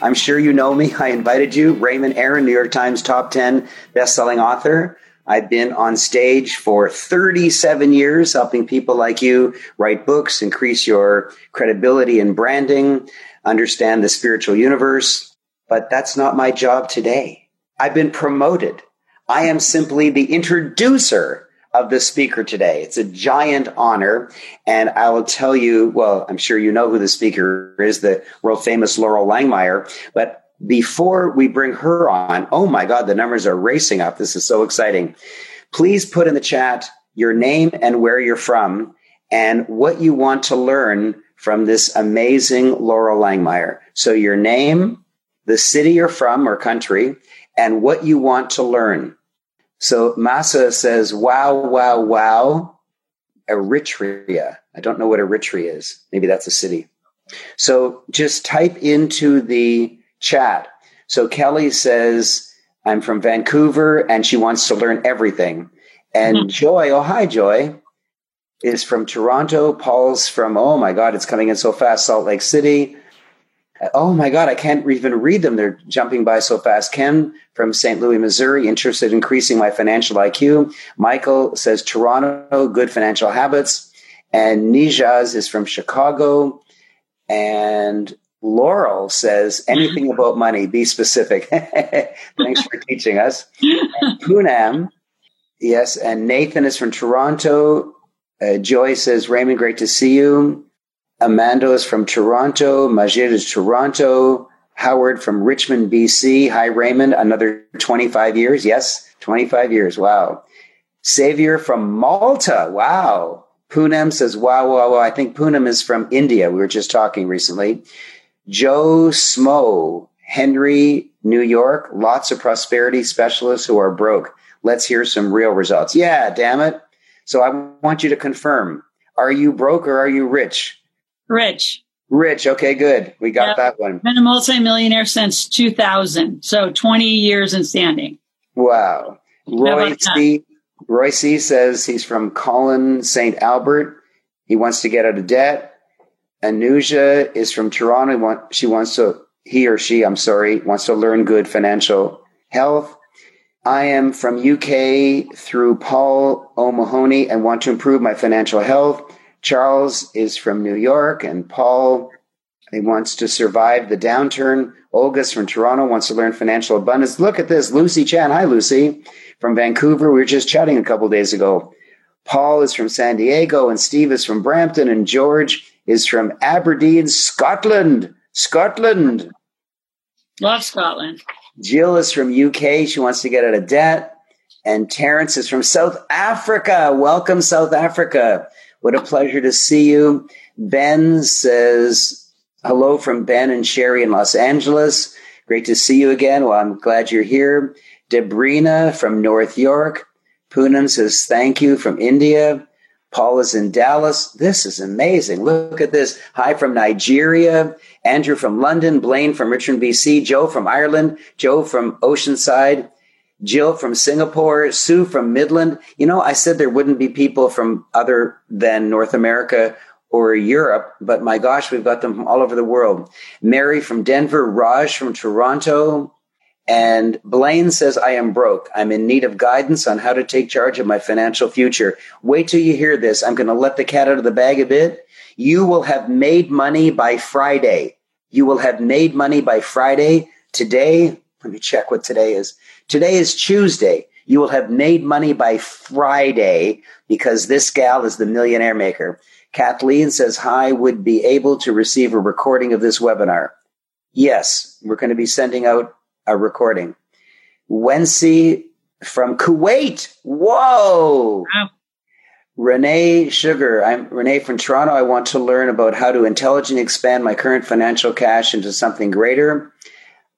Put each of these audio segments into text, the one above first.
I'm sure you know me. I invited you, Raymond Aaron, New York Times top 10 best-selling author. I've been on stage for 37 years helping people like you write books, increase your credibility and branding, understand the spiritual universe. But that's not my job today. I've been promoted. I am simply the introducer of the speaker today. It's a giant honor. And I will tell you, well, I'm sure you know who the speaker is, the world famous Loral Langemeier. But before we bring her on, oh my God, the numbers are racing up. This is so exciting. Please put in the chat your name and where you're from and what you want to learn from this amazing Loral Langemeier. So your name, the city you're from or country, and what you want to learn. So Massa says, wow, wow, wow, Eritrea. I don't know what Eritrea is. Maybe that's a city. So just type into the chat. So Kelly says, I'm from Vancouver and she wants to learn everything. And mm-hmm. Joy, oh, hi, Joy, is from Toronto. Paul's from, oh my God, it's coming in so fast, Salt Lake City. Oh my God, I can't even read them. They're jumping by so fast. Ken from St. Louis, Missouri, interested in increasing my financial IQ. Michael says Toronto, good financial habits. And Nijaz is from Chicago. And Laurel says anything about money, be specific. Thanks for teaching us. And Poonam, yes. And Nathan is from Toronto. Uh, Joy says, Raymond, great to see you. Amanda is from Toronto. Majid is Toronto. Howard from Richmond, BC. Hi, Raymond. Another 25 years. Yes, 25 years. Wow. Savior from Malta. Wow. Poonam says, wow, wow, wow. I think Poonam is from India. We were just talking recently. Joe Smo, Henry, New York. Lots of prosperity specialists who are broke. Let's hear some real results. Yeah, damn it. So I want you to confirm. Are you broke or are you rich? Rich. Rich. Okay, good. We got yep. that one. Been a multimillionaire since 2000. So 20 years in standing. Wow. Roy C. Roy C. says he's from Colin St. Albert. He wants to get out of debt. Anuja is from Toronto. She wants to, he or she, I'm sorry, wants to learn good financial health. I am from UK through Paul O'Mahony and want to improve my financial health. Charles is from New York, and Paul he wants to survive the downturn. Olga's from Toronto wants to learn financial abundance. Look at this, Lucy Chan. Hi, Lucy from Vancouver. We were just chatting a couple days ago. Paul is from San Diego, and Steve is from Brampton, and George is from Aberdeen, Scotland. Scotland. Love Scotland. Jill is from UK. She wants to get out of debt. And Terrence is from South Africa. Welcome, South Africa. What a pleasure to see you. Ben says, hello from Ben and Sherry in Los Angeles. Great to see you again. Well, I'm glad you're here. Debrina from North York. Poonam says, thank you from India. Paul is in Dallas. This is amazing. Look at this. Hi from Nigeria. Andrew from London. Blaine from Richmond, BC. Joe from Ireland. Joe from Oceanside. Jill from Singapore, Sue from Midland. You know, I said there wouldn't be people from other than North America or Europe, but my gosh, we've got them from all over the world. Mary from Denver, Raj from Toronto, and Blaine says, I am broke. I'm in need of guidance on how to take charge of my financial future. Wait till you hear this. I'm going to let the cat out of the bag a bit. You will have made money by Friday. You will have made money by Friday. Today, let me check what today is. Today is Tuesday. You will have made money by Friday because this gal is the millionaire maker. Kathleen says, Hi, would be able to receive a recording of this webinar. Yes, we're going to be sending out a recording. Wency from Kuwait. Whoa. Wow. Renee Sugar. I'm Renee from Toronto. I want to learn about how to intelligently expand my current financial cash into something greater.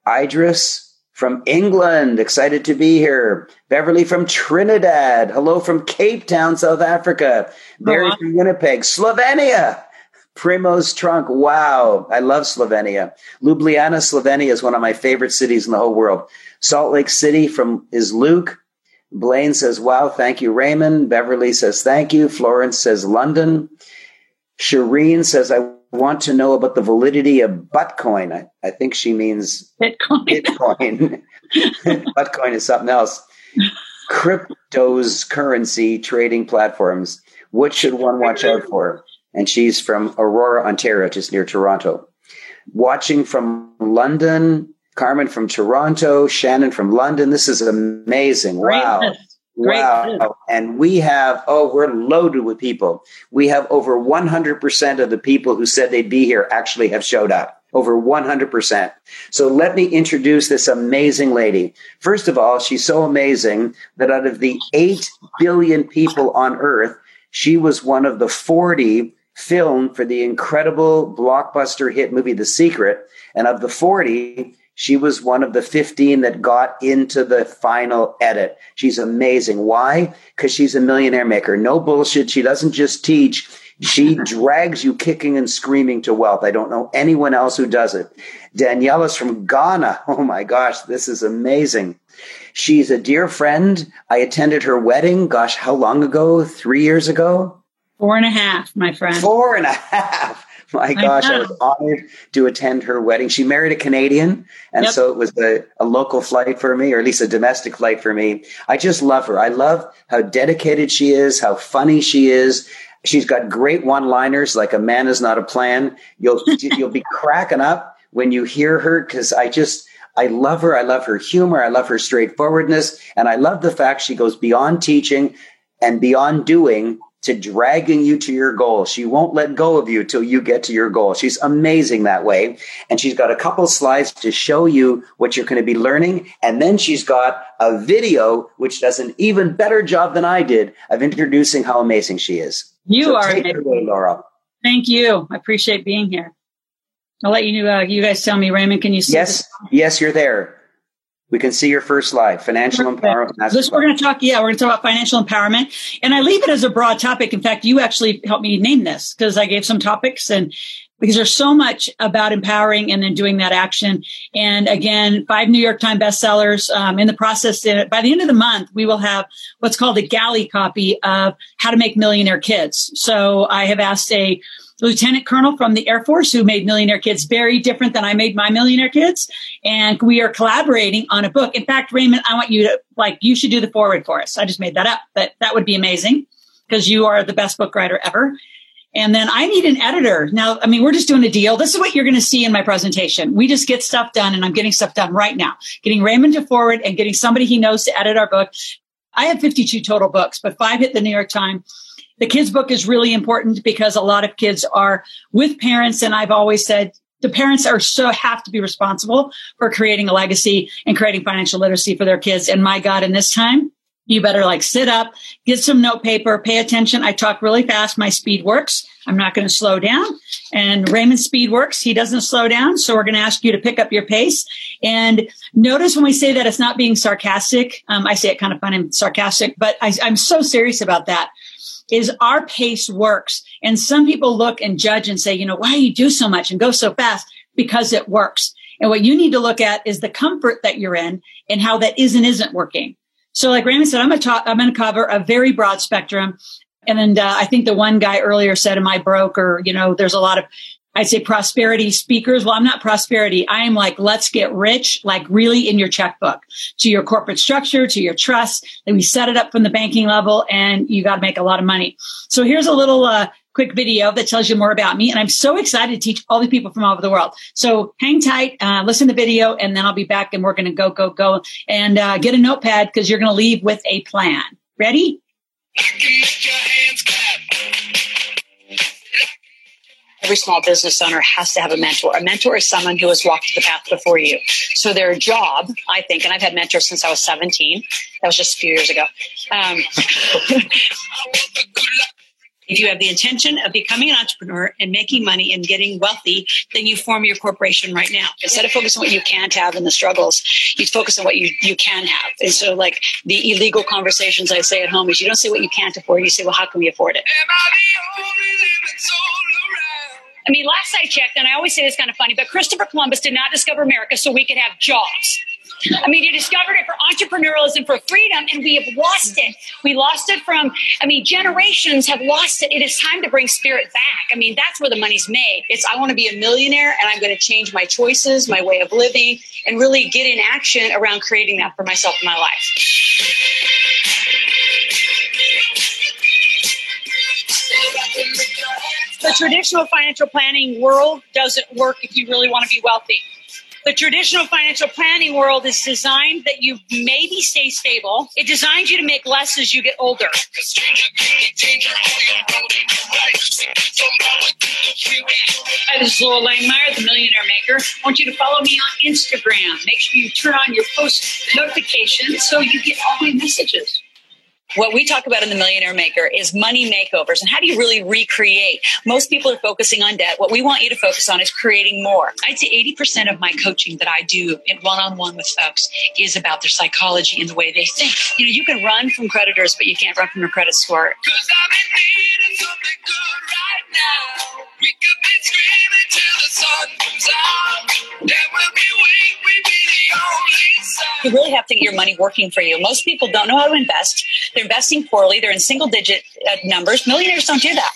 Idris from England, excited to be here. Beverly from Trinidad. Hello from Cape Town, South Africa. Barry from Winnipeg. Slovenia. Primo's Trunk. Wow. I love Slovenia. Ljubljana, Slovenia is one of my favorite cities in the whole world. Salt Lake City from is Luke. Blaine says, wow, thank you, Raymond. Beverly says, thank you. Florence says, London. Shireen says, I want to know about the validity of Bitcoin. I, I think she means Bitcoin. Bitcoin. Bitcoin is something else. Cryptos currency trading platforms. What should one watch out for? And she's from Aurora, Ontario, just near Toronto. Watching from London, Carmen from Toronto, Shannon from London. This is amazing. Wow. Wow. And we have, oh, we're loaded with people. We have over 100% of the people who said they'd be here actually have showed up. Over 100%. So let me introduce this amazing lady. First of all, she's so amazing that out of the 8 billion people on earth, she was one of the 40 filmed for the incredible blockbuster hit movie, The Secret. And of the 40, she was one of the 15 that got into the final edit. She's amazing. Why? Because she's a millionaire maker. No bullshit. She doesn't just teach. She mm-hmm. drags you kicking and screaming to wealth. I don't know anyone else who does it. Daniela's from Ghana. Oh my gosh, this is amazing. She's a dear friend. I attended her wedding. Gosh, how long ago? Three years ago? Four and a half, my friend. Four and a half. My gosh, I, I, was honored to attend her wedding. She married a Canadian, and yep. so it was a, a, local flight for me, or at least a domestic flight for me. I just love her. I love how dedicated she is, how funny she is. She's got great one-liners, like "A man is not a plan." You'll you'll be cracking up when you hear her because I just I love her. I love her humor. I love her straightforwardness, and I love the fact she goes beyond teaching and beyond doing to dragging you to your goal. She won't let go of you till you get to your goal. She's amazing that way. And she's got a couple slides to show you what you're going to be learning. And then she's got a video, which does an even better job than I did of introducing how amazing she is. You so are. Away, Laura. Thank you. I appreciate being here. I'll let you, uh, you guys tell me, Raymond, can you see Yes. This? Yes, you're there. We can see your first slide, financial Perfect. empowerment. This, we're going to talk, yeah, we're going to talk about financial empowerment. And I leave it as a broad topic. In fact, you actually helped me name this because I gave some topics and because there's so much about empowering and then doing that action. And again, five New York Times bestsellers. Um, in the process, by the end of the month, we will have what's called a galley copy of How to Make Millionaire Kids. So I have asked a lieutenant colonel from the Air Force who made Millionaire Kids very different than I made my Millionaire Kids. And we are collaborating on a book. In fact, Raymond, I want you to, like, you should do the forward for us. I just made that up, but that would be amazing because you are the best book writer ever. And then I need an editor. Now, I mean, we're just doing a deal. This is what you're going to see in my presentation. We just get stuff done and I'm getting stuff done right now, getting Raymond to forward and getting somebody he knows to edit our book. I have 52 total books, but five hit the New York Times the kids book is really important because a lot of kids are with parents. And I've always said the parents are so have to be responsible for creating a legacy and creating financial literacy for their kids. And my God, in this time, you better like sit up, get some note paper, pay attention. I talk really fast. My speed works. I'm not going to slow down. And Raymond's speed works. He doesn't slow down. So we're going to ask you to pick up your pace. And notice when we say that it's not being sarcastic. Um, I say it kind of fun and sarcastic, but I, I'm so serious about that is our pace works. And some people look and judge and say, you know, why do you do so much and go so fast? Because it works. And what you need to look at is the comfort that you're in and how that is and isn't working. So like Raymond said, I'm going to I'm going to cover a very broad spectrum. And then uh, I think the one guy earlier said, am I broke? Or, you know, there's a lot of I'd say prosperity speakers. Well, I'm not prosperity. I am like, let's get rich, like really in your checkbook to your corporate structure, to your trust. Then we set it up from the banking level and you got to make a lot of money. So here's a little, uh, quick video that tells you more about me. And I'm so excited to teach all the people from all over the world. So hang tight, uh, listen to the video, and then I'll be back and we're going to go, go, go and uh, get a notepad because you're going to leave with a plan. Ready? Every small business owner has to have a mentor. A mentor is someone who has walked the path before you. So their job, I think, and I've had mentors since I was 17. That was just a few years ago. Um, If you have the intention of becoming an entrepreneur and making money and getting wealthy, then you form your corporation right now. Instead of focusing on what you can't have and the struggles, you focus on what you, you can have. And so like the illegal conversations I say at home is you don't say what you can't afford, you say, well, how can we afford it? I mean, last I checked, and I always say this kind of funny, but Christopher Columbus did not discover America so we could have jobs. I mean, you discovered it for entrepreneurialism, for freedom, and we have lost it. We lost it from, I mean, generations have lost it. It is time to bring spirit back. I mean, that's where the money's made. It's, I want to be a millionaire and I'm going to change my choices, my way of living, and really get in action around creating that for myself and my life. The traditional financial planning world doesn't work if you really want to be wealthy. The traditional financial planning world is designed that you maybe stay stable. It designs you to make less as you get older. Hi, this is Loral Langemeier, the Millionaire Maker. I want you to follow me on Instagram. Make sure you turn on your post notifications so you get all my messages. What we talk about in the Millionaire Maker is money makeovers and how do you really recreate? Most people are focusing on debt. What we want you to focus on is creating more. I'd say 80% of my coaching that I do in one-on-one with folks is about their psychology and the way they think. You know, you can run from creditors, but you can't run from your credit score. We could be screaming till the sun comes out. Then we'll be weak, we be the only side. You really have to get your money working for you. Most people don't know how to invest. They're investing poorly. They're in single digit uh, numbers. Millionaires don't do that.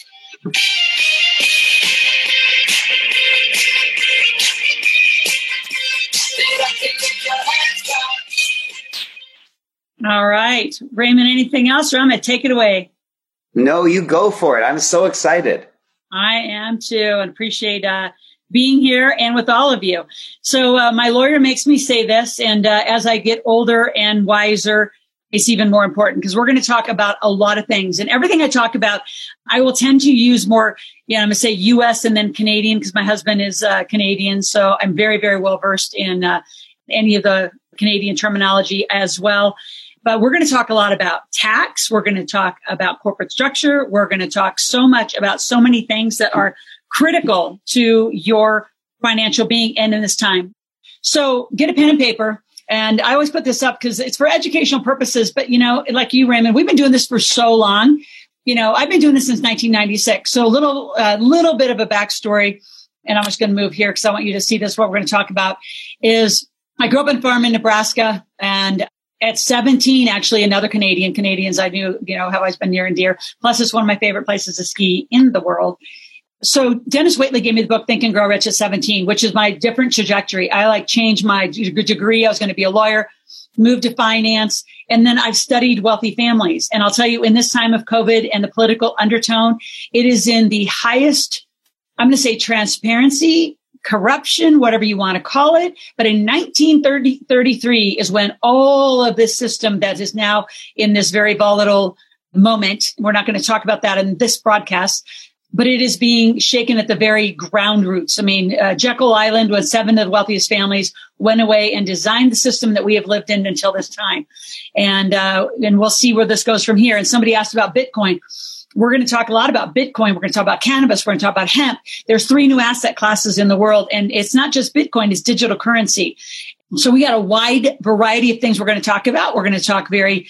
All right. Raymond, anything else? Raymond, take it away. No, you go for it. I'm so excited. I am too, and appreciate uh, being here and with all of you. So uh, my lawyer makes me say this, and uh, as I get older and wiser, it's even more important because we're going to talk about a lot of things and everything I talk about. I will tend to use more, you know, I'm going to say U.S. and then Canadian because my husband is uh, Canadian, so I'm very, very well versed in uh, any of the Canadian terminology as well. But we're going to talk a lot about tax. We're going to talk about corporate structure. We're going to talk so much about so many things that are critical to your financial being and in this time. So get a pen and paper. And I always put this up because it's for educational purposes. But, you know, like you, Raymond, we've been doing this for so long. You know, I've been doing this since 1996. So a little, a uh, little bit of a backstory. And I'm just going to move here because I want you to see this. What we're going to talk about is I grew up in farm in Nebraska and at 17, actually, another Canadian, Canadians I knew, you know, have always been near and dear. Plus, it's one of my favorite places to ski in the world. So Dennis Waitley gave me the book Think and Grow Rich at 17, which is my different trajectory. I like changed my degree. I was going to be a lawyer, moved to finance, and then I've studied wealthy families. And I'll tell you, in this time of COVID and the political undertone, it is in the highest, I'm going to say transparency, corruption, whatever you want to call it. But in 1933 is when all of this system that is now in this very volatile moment, we're not going to talk about that in this broadcast, but it is being shaken at the very ground roots. I mean, uh, Jekyll Island, when seven of the wealthiest families went away and designed the system that we have lived in until this time. And, uh, and we'll see where this goes from here. And somebody asked about Bitcoin. We're going to talk a lot about Bitcoin. We're going to talk about cannabis. We're going to talk about hemp. There's three new asset classes in the world. And it's not just Bitcoin, it's digital currency. So we got a wide variety of things we're going to talk about. We're going to talk very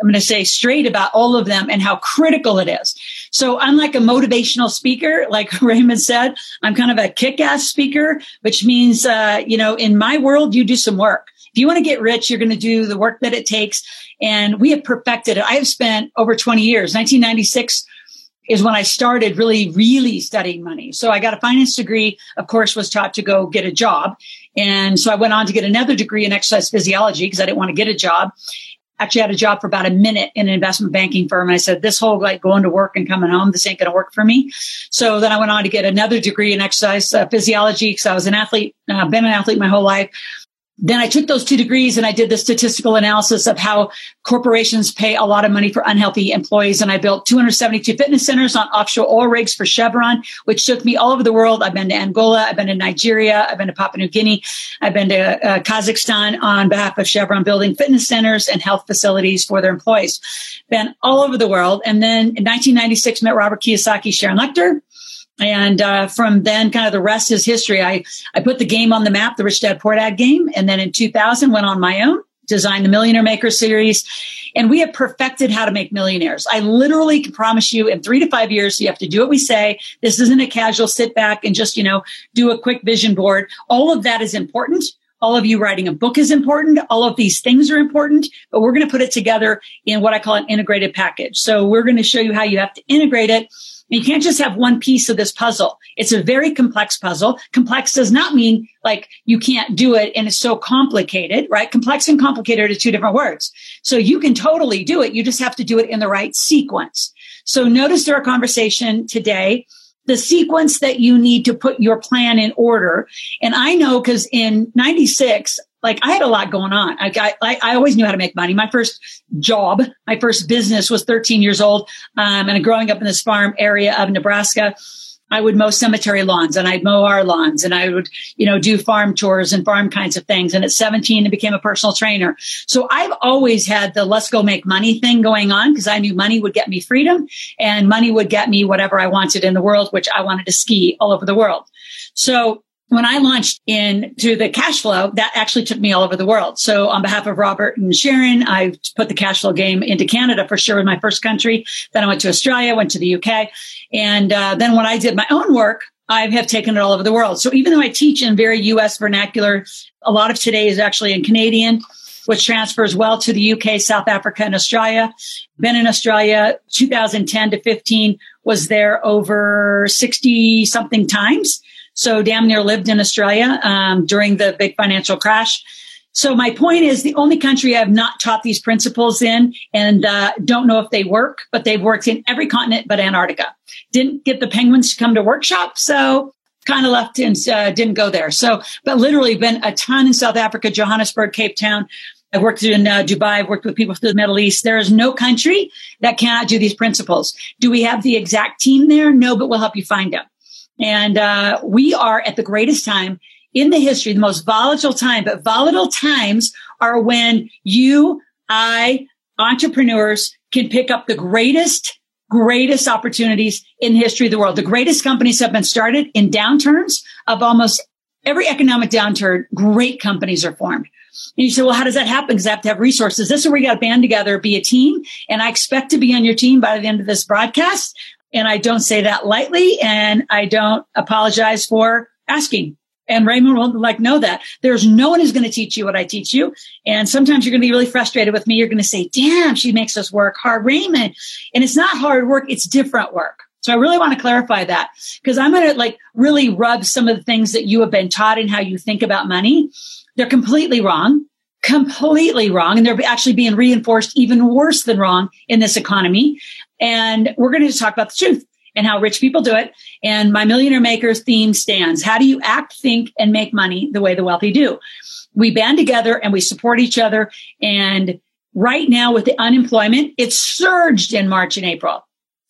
I'm going to say straight about all of them and how critical it is. So I'm like a motivational speaker, like Raymond said, I'm kind of a kick-ass speaker, which means, uh, you know, in my world, you do some work. If you want to get rich, you're going to do the work that it takes. And we have perfected it. I have spent over 20 years, 1996 is when I started really, really studying money. So I got a finance degree, of course, was taught to go get a job. And so I went on to get another degree in exercise physiology because I didn't want to get a job actually had a job for about a minute in an investment banking firm. And I said, this whole like going to work and coming home, this ain't going to work for me. So then I went on to get another degree in exercise uh, physiology because I was an athlete, uh, been an athlete my whole life. Then I took those two degrees and I did the statistical analysis of how corporations pay a lot of money for unhealthy employees. And I built 272 fitness centers on offshore oil rigs for Chevron, which took me all over the world. I've been to Angola. I've been to Nigeria. I've been to Papua New Guinea. I've been to uh, Kazakhstan on behalf of Chevron building fitness centers and health facilities for their employees. Been all over the world. And then in 1996 met Robert Kiyosaki, Sharon Lechter and uh, from then, kind of the rest is history. I, I put the game on the map, the Rich Dad Poor Dad game. And then in 2000, went on my own, designed the Millionaire Maker series. And we have perfected how to make millionaires. I literally can promise you in three to five years, you have to do what we say. This isn't a casual sit back and just, you know, do a quick vision board. All of that is important. All of you writing a book is important. All of these things are important, but we're going to put it together in what I call an integrated package. So we're going to show you how you have to integrate it you can't just have one piece of this puzzle. It's a very complex puzzle. Complex does not mean like you can't do it and it's so complicated, right? Complex and complicated are two different words. So you can totally do it. You just have to do it in the right sequence. So notice our conversation today the sequence that you need to put your plan in order. And I know because in 96, like I had a lot going on. I, I, I always knew how to make money. My first job, my first business was 13 years old. Um, and growing up in this farm area of Nebraska, I would mow cemetery lawns and I'd mow our lawns and I would, you know, do farm tours and farm kinds of things. And at 17, I became a personal trainer. So I've always had the let's go make money thing going on because I knew money would get me freedom and money would get me whatever I wanted in the world, which I wanted to ski all over the world. So when I launched into the cash flow, that actually took me all over the world. So on behalf of Robert and Sharon, I put the cash flow game into Canada for sure in my first country. Then I went to Australia, went to the UK. And uh, then when I did my own work, I have taken it all over the world. So even though I teach in very US vernacular, a lot of today is actually in Canadian, which transfers well to the UK, South Africa, and Australia. Been in Australia 2010 to 15, was there over 60 something times. So damn near lived in Australia um, during the big financial crash. So my point is the only country I've not taught these principles in and uh, don't know if they work, but they've worked in every continent but Antarctica. Didn't get the penguins to come to workshop. So kind of left and uh, didn't go there. So, but literally been a ton in South Africa, Johannesburg, Cape Town. I've worked in uh, Dubai. I've worked with people through the Middle East. There is no country that cannot do these principles. Do we have the exact team there? No, but we'll help you find them. And uh, we are at the greatest time in the history, the most volatile time. But volatile times are when you, I, entrepreneurs can pick up the greatest, greatest opportunities in the history of the world. The greatest companies have been started in downturns of almost every economic downturn. Great companies are formed. And you say, well, how does that happen? Because I have to have resources. This is where you got to band together, be a team. And I expect to be on your team by the end of this broadcast. And I don't say that lightly and I don't apologize for asking. And Raymond will like know that there's no one who's going to teach you what I teach you. And sometimes you're going to be really frustrated with me. You're going to say, damn, she makes us work hard, Raymond. And it's not hard work. It's different work. So I really want to clarify that because I'm going to like really rub some of the things that you have been taught and how you think about money. They're completely wrong, completely wrong. And they're actually being reinforced even worse than wrong in this economy. And we're going to talk about the truth and how rich people do it. And my millionaire makers theme stands. How do you act, think, and make money the way the wealthy do? We band together and we support each other. And right now with the unemployment, it surged in March and April.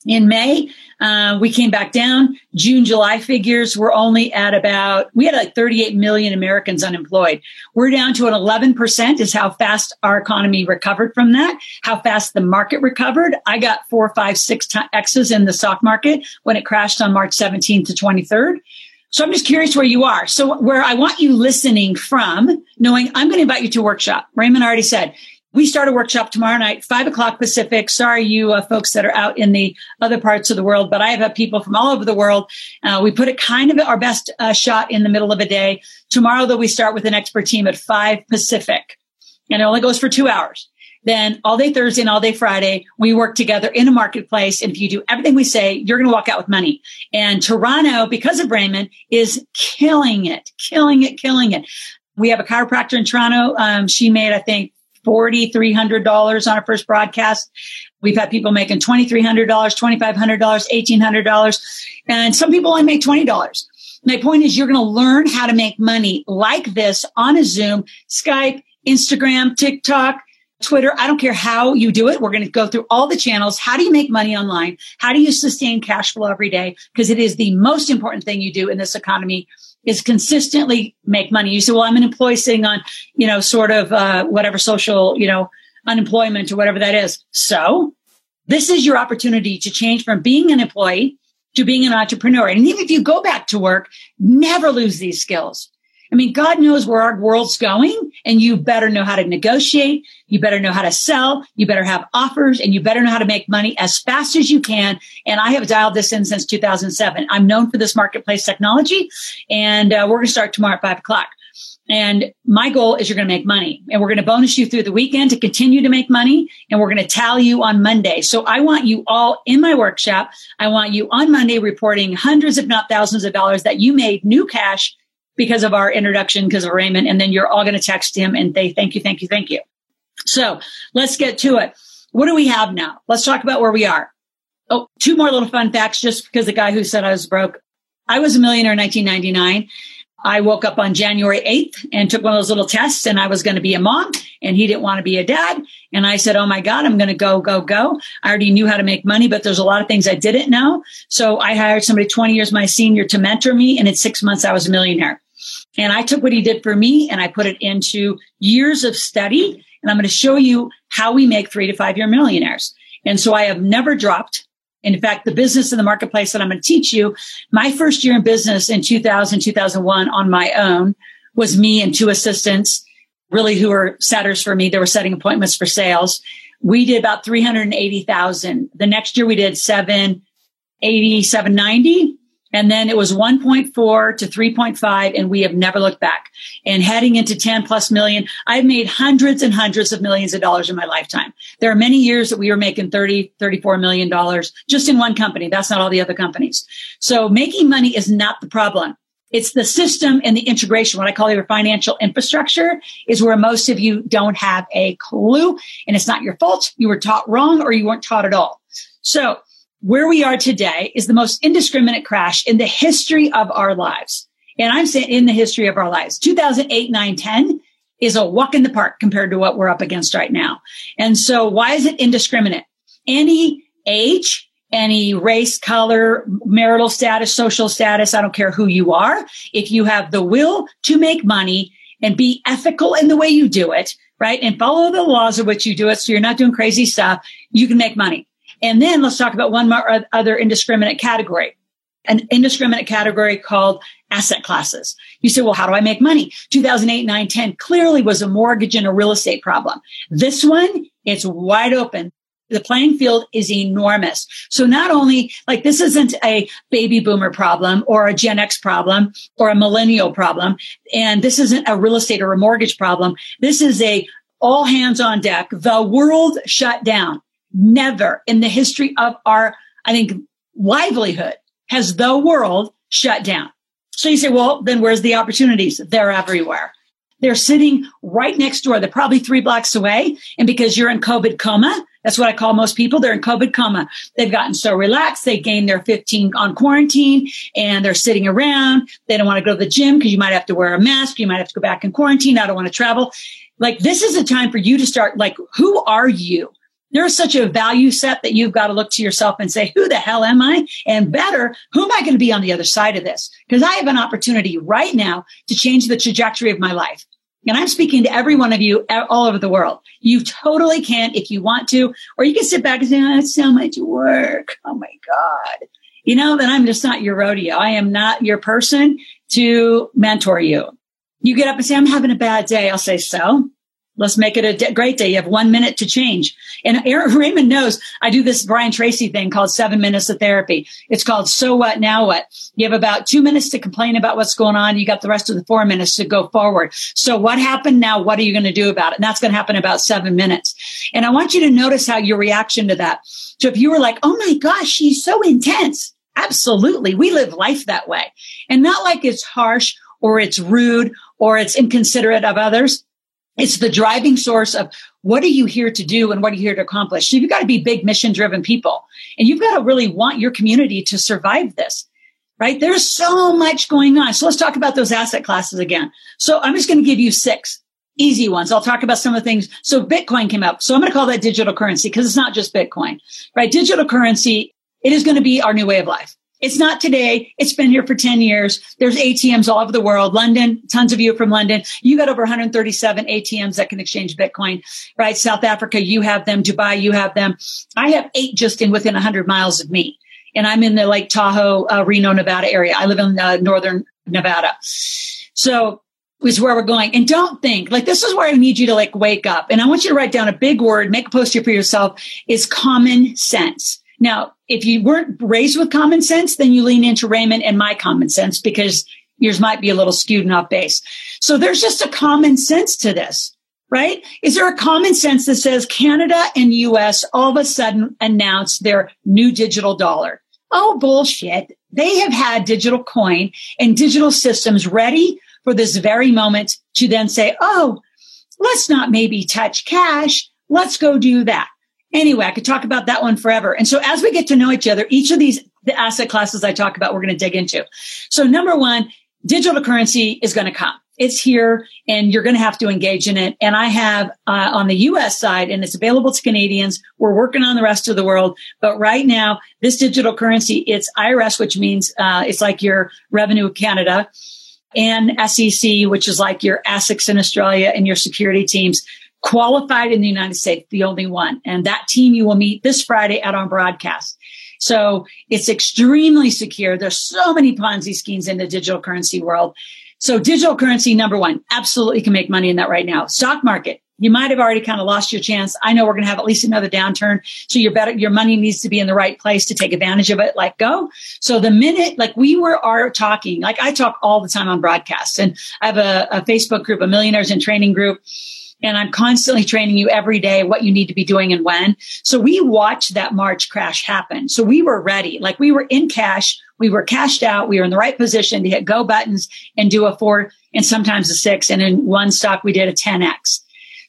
In May, uh, we came back down. June, July figures were only at about, we had like 38 million Americans unemployed. We're down to an 11% is how fast our economy recovered from that, how fast the market recovered. I got four, five, six t- X's in the stock market when it crashed on March 17th to 23rd. So I'm just curious where you are. So where I want you listening from, knowing I'm going to invite you to workshop. Raymond already said we start a workshop tomorrow night, five o'clock Pacific. Sorry, you uh, folks that are out in the other parts of the world, but I have people from all over the world. Uh, we put it kind of our best uh, shot in the middle of a day. Tomorrow, though, we start with an expert team at five Pacific, and it only goes for two hours. Then all day Thursday and all day Friday, we work together in a marketplace. And if you do everything we say, you're going to walk out with money. And Toronto, because of Raymond, is killing it, killing it, killing it. We have a chiropractor in Toronto. Um, she made, I think, $4,300 on our first broadcast. We've had people making $2,300, $2,500, $1,800, and some people only make $20. My point is you're going to learn how to make money like this on a Zoom, Skype, Instagram, TikTok, Twitter. I don't care how you do it. We're going to go through all the channels. How do you make money online? How do you sustain cash flow every day? Because it is the most important thing you do in this economy is consistently make money. You say, well, I'm an employee sitting on, you know, sort of, uh, whatever social, you know, unemployment or whatever that is. So this is your opportunity to change from being an employee to being an entrepreneur. And even if you go back to work, never lose these skills. I mean, God knows where our world's going and you better know how to negotiate. You better know how to sell. You better have offers and you better know how to make money as fast as you can. And I have dialed this in since 2007. I'm known for this marketplace technology and uh, we're going to start tomorrow at five o'clock. And my goal is you're going to make money and we're going to bonus you through the weekend to continue to make money. And we're going to tally you on Monday. So I want you all in my workshop. I want you on Monday reporting hundreds, if not thousands of dollars that you made new cash because of our introduction, because of Raymond. And then you're all going to text him and say, thank you, thank you, thank you. So let's get to it. What do we have now? Let's talk about where we are. Oh, two more little fun facts just because the guy who said I was broke. I was a millionaire in 1999 I woke up on January 8th and took one of those little tests and I was going to be a mom and he didn't want to be a dad. And I said, Oh my God, I'm going to go, go, go. I already knew how to make money, but there's a lot of things I didn't know. So I hired somebody 20 years my senior to mentor me. And in six months, I was a millionaire. And I took what he did for me and I put it into years of study. And I'm going to show you how we make three to five year millionaires. And so I have never dropped in fact, the business in the marketplace that I'm going to teach you, my first year in business in 2000, 2001 on my own was me and two assistants, really who were setters for me. They were setting appointments for sales. We did about 380,000. The next year we did 780, 790. And then it was 1.4 to 3.5 and we have never looked back. And heading into 10 plus million, I've made hundreds and hundreds of millions of dollars in my lifetime. There are many years that we were making 30, 34 million dollars just in one company. That's not all the other companies. So making money is not the problem. It's the system and the integration, what I call your financial infrastructure is where most of you don't have a clue. And it's not your fault. You were taught wrong or you weren't taught at all. So where we are today is the most indiscriminate crash in the history of our lives. And I'm saying in the history of our lives, 2008, 9, 10 is a walk in the park compared to what we're up against right now. And so why is it indiscriminate? Any age, any race, color, marital status, social status, I don't care who you are. If you have the will to make money and be ethical in the way you do it, right? And follow the laws of which you do it. So you're not doing crazy stuff. You can make money. And then let's talk about one more other indiscriminate category, an indiscriminate category called asset classes. You say, well, how do I make money? 2008, 9, 10 clearly was a mortgage and a real estate problem. This one, it's wide open. The playing field is enormous. So not only like this isn't a baby boomer problem or a Gen X problem or a millennial problem. And this isn't a real estate or a mortgage problem. This is a all hands on deck. The world shut down. Never in the history of our, I think, livelihood has the world shut down. So you say, well, then where's the opportunities? They're everywhere. They're sitting right next door. They're probably three blocks away. And because you're in COVID coma, that's what I call most people. They're in COVID coma. They've gotten so relaxed. They gained their 15 on quarantine and they're sitting around. They don't want to go to the gym because you might have to wear a mask. You might have to go back in quarantine. I don't want to travel. Like this is a time for you to start like, who are you? There's such a value set that you've got to look to yourself and say, who the hell am I? And better, who am I going to be on the other side of this? Because I have an opportunity right now to change the trajectory of my life. And I'm speaking to every one of you all over the world. You totally can if you want to, or you can sit back and say, oh, it's so much work. Oh my God. You know, then I'm just not your rodeo. I am not your person to mentor you. You get up and say, I'm having a bad day. I'll say, so Let's make it a great day. You have one minute to change. And Aaron Raymond knows I do this Brian Tracy thing called seven minutes of therapy. It's called so what, now what? You have about two minutes to complain about what's going on. You got the rest of the four minutes to go forward. So what happened now? What are you going to do about it? And that's going to happen about seven minutes. And I want you to notice how your reaction to that. So if you were like, Oh my gosh, she's so intense. Absolutely. We live life that way and not like it's harsh or it's rude or it's inconsiderate of others it's the driving source of what are you here to do and what are you here to accomplish? So you've got to be big mission driven people and you've got to really want your community to survive this. right? There's so much going on. So let's talk about those asset classes again. So I'm just going to give you six easy ones. I'll talk about some of the things. So Bitcoin came up. So I'm going to call that digital currency because it's not just Bitcoin, right? Digital currency, it is going to be our new way of life. It's not today. It's been here for 10 years. There's ATMs all over the world. London, tons of you from London. You got over 137 ATMs that can exchange Bitcoin, right? South Africa, you have them. Dubai, you have them. I have eight just in within 100 miles of me. And I'm in the Lake Tahoe, uh, Reno, Nevada area. I live in uh, northern Nevada. So is where we're going. And don't think like this is where I need you to like wake up. And I want you to write down a big word, make a poster for yourself is common sense. Now, if you weren't raised with common sense, then you lean into Raymond and my common sense because yours might be a little skewed and off base. So there's just a common sense to this, right? Is there a common sense that says Canada and US all of a sudden announce their new digital dollar? Oh, bullshit. They have had digital coin and digital systems ready for this very moment to then say, Oh, let's not maybe touch cash. Let's go do that. Anyway, I could talk about that one forever. And so as we get to know each other, each of these the asset classes I talk about, we're going to dig into. So number one, digital currency is going to come. It's here and you're going to have to engage in it. And I have uh, on the US side and it's available to Canadians. We're working on the rest of the world. But right now, this digital currency, it's IRS, which means uh, it's like your revenue of Canada and SEC, which is like your ASICs in Australia and your security teams qualified in the United States, the only one. And that team you will meet this Friday at our broadcast. So it's extremely secure. There's so many Ponzi schemes in the digital currency world. So digital currency, number one, absolutely can make money in that right now. Stock market. You might have already kind of lost your chance. I know we're going to have at least another downturn. So your better, your money needs to be in the right place to take advantage of it. Like go. So the minute, like we were are talking, like I talk all the time on broadcasts and I have a, a Facebook group, a millionaires in training group and I'm constantly training you every day what you need to be doing and when. So we watched that March crash happen. So we were ready. Like we were in cash. We were cashed out. We were in the right position to hit go buttons and do a four and sometimes a six. And in one stock, we did a 10X.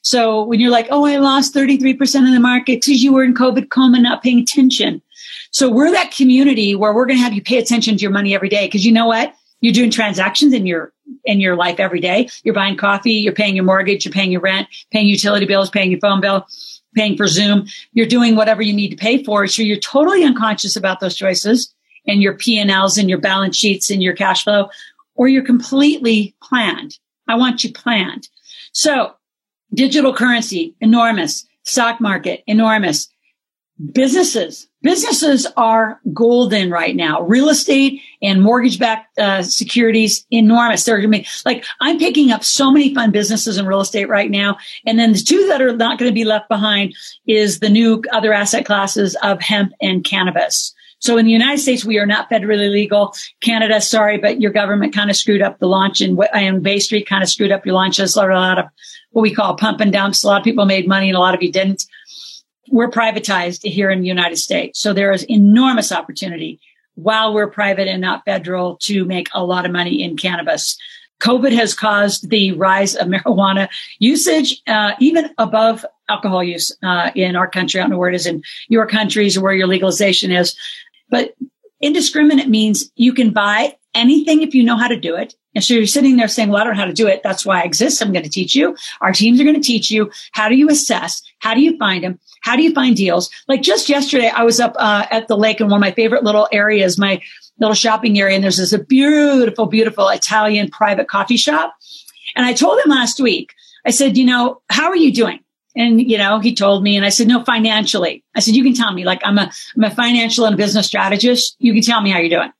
So when you're like, oh, I lost 33% of the market because you were in COVID coma, not paying attention. So we're that community where we're going to have you pay attention to your money every day. Cause you know what? You're doing transactions in your in your life every day. You're buying coffee, you're paying your mortgage, you're paying your rent, paying utility bills, paying your phone bill, paying for Zoom. You're doing whatever you need to pay for. So you're totally unconscious about those choices and your P&Ls and your balance sheets and your cash flow, or you're completely planned. I want you planned. So digital currency, enormous. Stock market, enormous. Businesses, businesses are golden right now. Real estate and mortgage backed uh, securities, enormous. They're going to be like, I'm picking up so many fun businesses in real estate right now. And then the two that are not going to be left behind is the new other asset classes of hemp and cannabis. So in the United States, we are not federally legal. Canada, sorry, but your government kind of screwed up the launch and, and Bay Street kind of screwed up your launches. A lot of what we call pump and dumps. A lot of people made money and a lot of you didn't we're privatized here in the United States. So there is enormous opportunity while we're private and not federal to make a lot of money in cannabis. COVID has caused the rise of marijuana usage, uh, even above alcohol use uh, in our country. I don't know where it is in your countries or where your legalization is, but indiscriminate means you can buy anything if you know how to do it. And so you're sitting there saying, well, I don't know how to do it. That's why I exist. I'm going to teach you. Our teams are going to teach you. How do you assess? How do you find them? How do you find deals? Like just yesterday, I was up uh, at the lake in one of my favorite little areas, my little shopping area, and there's this beautiful, beautiful Italian private coffee shop. And I told him last week, I said, you know, how are you doing? And, you know, he told me, and I said, no, financially. I said, you can tell me, like, I'm a, I'm a financial and business strategist. You can tell me how you're doing.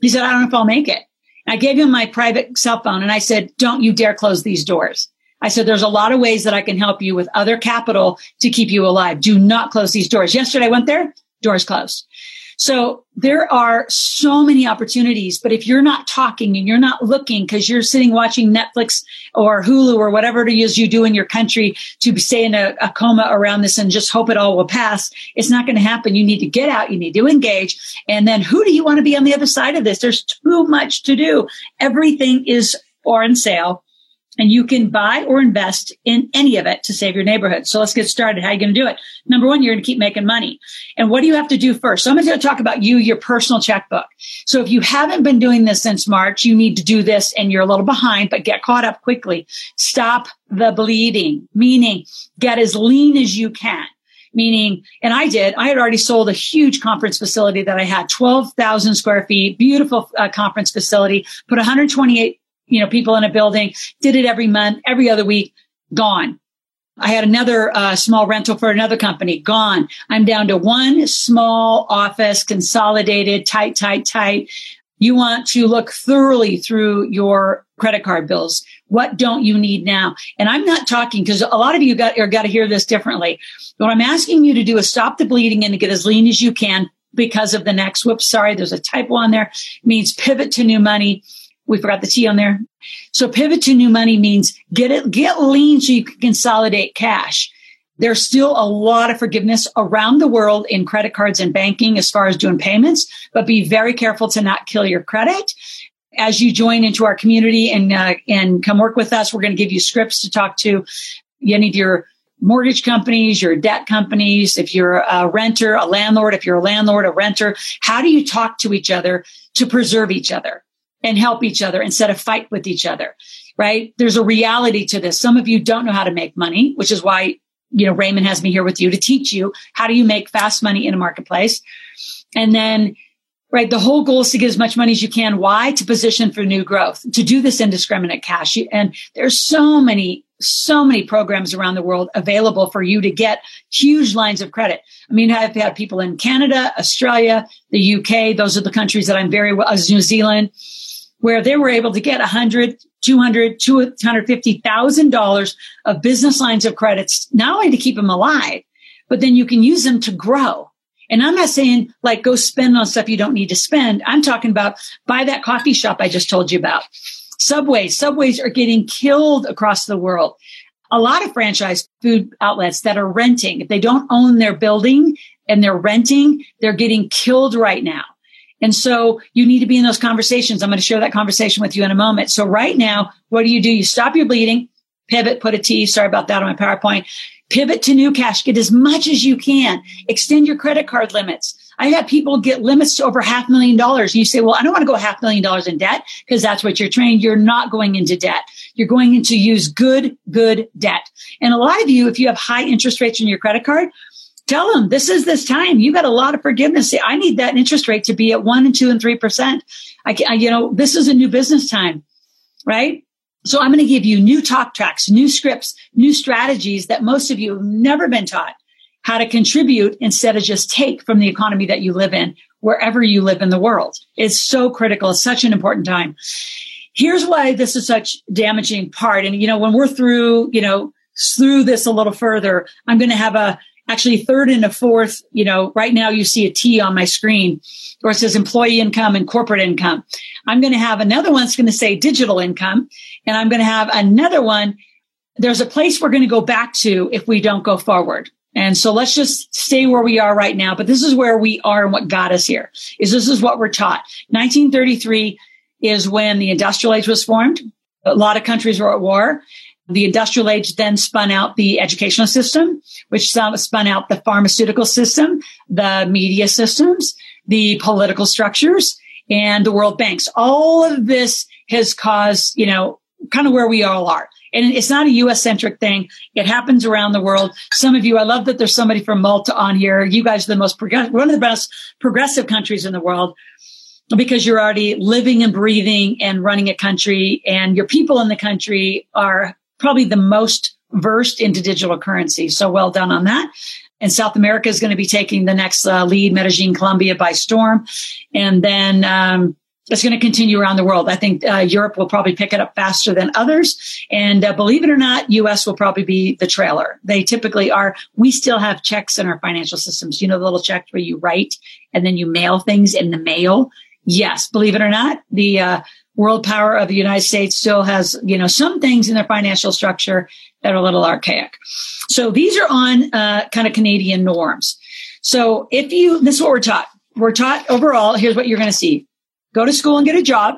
He said, I don't know if I'll make it. I gave him my private cell phone and I said, don't you dare close these doors. I said, there's a lot of ways that I can help you with other capital to keep you alive. Do not close these doors. Yesterday I went there, doors closed. So there are so many opportunities, but if you're not talking and you're not looking because you're sitting watching Netflix or Hulu or whatever it is you do in your country to stay in a, a coma around this and just hope it all will pass, it's not going to happen. You need to get out. You need to engage. And then who do you want to be on the other side of this? There's too much to do. Everything is on sale and you can buy or invest in any of it to save your neighborhood. So let's get started. How are you going to do it? Number one, you're going to keep making money. And what do you have to do first? So I'm going to talk about you, your personal checkbook. So if you haven't been doing this since March, you need to do this and you're a little behind, but get caught up quickly. Stop the bleeding, meaning get as lean as you can meaning, and I did, I had already sold a huge conference facility that I had 12,000 square feet, beautiful uh, conference facility, put 128 you know, people in a building, did it every month, every other week, gone. I had another uh, small rental for another company, gone. I'm down to one small office, consolidated, tight, tight, tight. You want to look thoroughly through your credit card bills. What don't you need now? And I'm not talking because a lot of you got, are got to hear this differently. What I'm asking you to do is stop the bleeding and get as lean as you can because of the next. Whoops, sorry, there's a typo on there. It means pivot to new money we forgot the T on there. So pivot to new money means get it, get lean so you can consolidate cash. There's still a lot of forgiveness around the world in credit cards and banking as far as doing payments, but be very careful to not kill your credit. As you join into our community and, uh, and come work with us, we're going to give you scripts to talk to any of your mortgage companies, your debt companies, if you're a renter, a landlord, if you're a landlord, a renter, how do you talk to each other to preserve each other? And help each other instead of fight with each other, right? There's a reality to this. Some of you don't know how to make money, which is why, you know, Raymond has me here with you to teach you how do you make fast money in a marketplace. And then, right, the whole goal is to get as much money as you can. Why? To position for new growth, to do this indiscriminate cash. And there's so many so many programs around the world available for you to get huge lines of credit. I mean, I've had people in Canada, Australia, the UK. Those are the countries that I'm very well, as New Zealand where they were able to get 100, 200, $250,000 of business lines of credits, not only to keep them alive, but then you can use them to grow. And I'm not saying like go spend on stuff you don't need to spend. I'm talking about buy that coffee shop I just told you about. Subways, subways are getting killed across the world. A lot of franchise food outlets that are renting, if they don't own their building and they're renting, they're getting killed right now. And so you need to be in those conversations. I'm going to share that conversation with you in a moment. So right now, what do you do? You stop your bleeding, pivot, put a T. Sorry about that on my PowerPoint. Pivot to new cash. Get as much as you can. Extend your credit card limits. I have people get limits to over half million dollars. And you say, well, I don't want to go half million dollars in debt because that's what you're trained. You're not going into debt. You're going into use good, good debt. And a lot of you, if you have high interest rates in your credit card, tell them this is this time. You got a lot of forgiveness. I need that interest rate to be at one and two and three percent. I, I you know, this is a new business time, right? So I'm going to give you new talk tracks, new scripts, new strategies that most of you have never been taught how to contribute instead of just take from the economy that you live in, wherever you live in the world. It's so critical. It's such an important time. Here's why this is such damaging part. And, you know, when we're through, you know, through this a little further, I'm going to have a, actually third and a fourth, you know, right now you see a T on my screen where it says employee income and corporate income. I'm going to have another one that's going to say digital income. And I'm going to have another one. There's a place we're going to go back to if we don't go forward. And so let's just stay where we are right now. But this is where we are and what got us here is this is what we're taught. 1933 is when the industrial age was formed. A lot of countries were at war. The industrial age then spun out the educational system, which spun out the pharmaceutical system, the media systems, the political structures, and the world banks. All of this has caused, you know, kind of where we all are. And it's not a US centric thing. It happens around the world. Some of you, I love that there's somebody from Malta on here. You guys are the most progressive, one of the best progressive countries in the world because you're already living and breathing and running a country and your people in the country are probably the most versed into digital currency. So well done on that. And South America is going to be taking the next uh, lead, Medellin, Colombia by storm. And then, um, it's going to continue around the world. I think uh, Europe will probably pick it up faster than others. And uh, believe it or not, US will probably be the trailer. They typically are. We still have checks in our financial systems. You know, the little check where you write and then you mail things in the mail. Yes, believe it or not, the uh, world power of the United States still has, you know, some things in their financial structure that are a little archaic. So these are on uh, kind of Canadian norms. So if you, this is what we're taught. We're taught overall, here's what you're going to see. Go to school and get a job.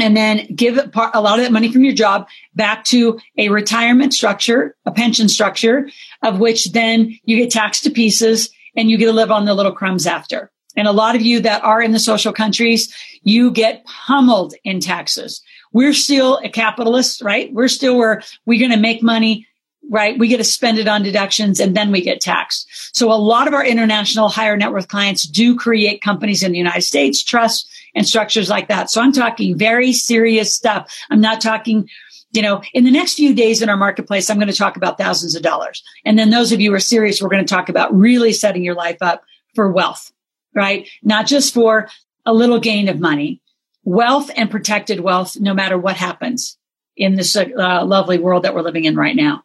and then give a lot of that money from your job back to a retirement structure, a pension structure, of which then you get taxed to pieces and you get to live on the little crumbs after. And a lot of you that are in the social countries, you get pummeled in taxes. We're still a capitalist, right? We're still where we're going to make money, right? We get to spend it on deductions and then we get taxed. So a lot of our international higher net worth clients do create companies in the United States, trusts and structures like that. So I'm talking very serious stuff. I'm not talking you know, in the next few days in our marketplace, I'm going to talk about thousands of dollars. And then those of you who are serious, we're going to talk about really setting your life up for wealth, right? Not just for a little gain of money, wealth and protected wealth, no matter what happens in this uh, lovely world that we're living in right now.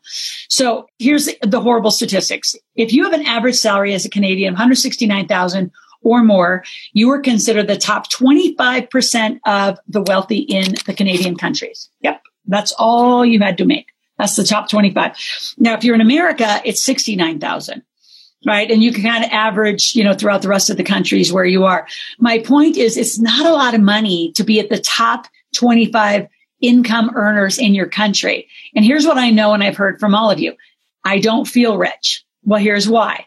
So here's the horrible statistics. If you have an average salary as a Canadian, 169,000 or more, you are considered the top 25% of the wealthy in the Canadian countries. Yep. That's all you had to make. That's the top 25. Now, if you're in America, it's 69,000 right? And you can kind of average, you know, throughout the rest of the countries where you are. My point is it's not a lot of money to be at the top 25 income earners in your country. And here's what I know and I've heard from all of you. I don't feel rich. Well, here's why.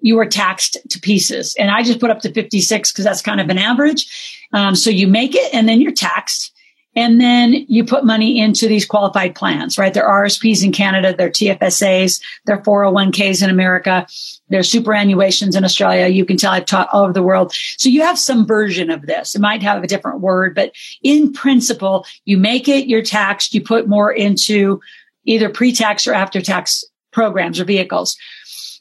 You are taxed to pieces. And I just put up to 56 because that's kind of an average. Um, so you make it and then you're taxed. And then you put money into these qualified plans, right? There are RSPs in Canada, there are TFSAs, there are 401ks in America, there are superannuations in Australia. You can tell I've taught all over the world. So you have some version of this. It might have a different word, but in principle, you make it, you're taxed, you put more into either pre-tax or after-tax programs or vehicles.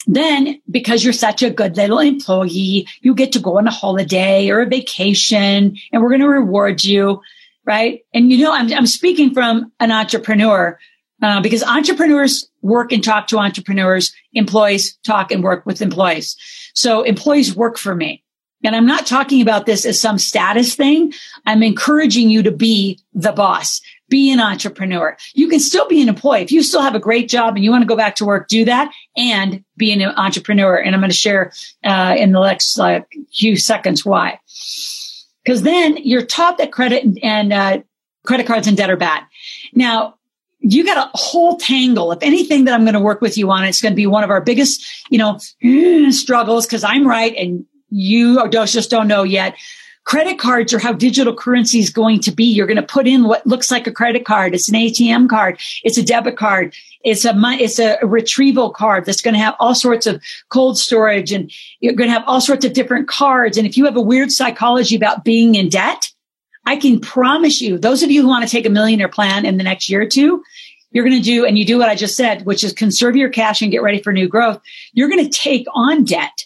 Then, because you're such a good little employee, you get to go on a holiday or a vacation and we're going to reward you right? And you know, I'm, I'm speaking from an entrepreneur uh, because entrepreneurs work and talk to entrepreneurs, employees talk and work with employees. So employees work for me. And I'm not talking about this as some status thing. I'm encouraging you to be the boss, be an entrepreneur. You can still be an employee. If you still have a great job and you want to go back to work, do that and be an entrepreneur. And I'm going to share uh, in the next uh, few seconds why because then you're taught that credit and, uh, credit cards and debt are bad. Now, you got a whole tangle. If anything that I'm going to work with you on, it's going to be one of our biggest, you know, struggles because I'm right and you just don't know yet. Credit cards are how digital currency is going to be. You're going to put in what looks like a credit card. It's an ATM card. It's a debit card. It's a, it's a retrieval card that's going to have all sorts of cold storage and you're going to have all sorts of different cards. And if you have a weird psychology about being in debt, I can promise you, those of you who want to take a millionaire plan in the next year or two, you're going to do, and you do what I just said, which is conserve your cash and get ready for new growth. You're going to take on debt,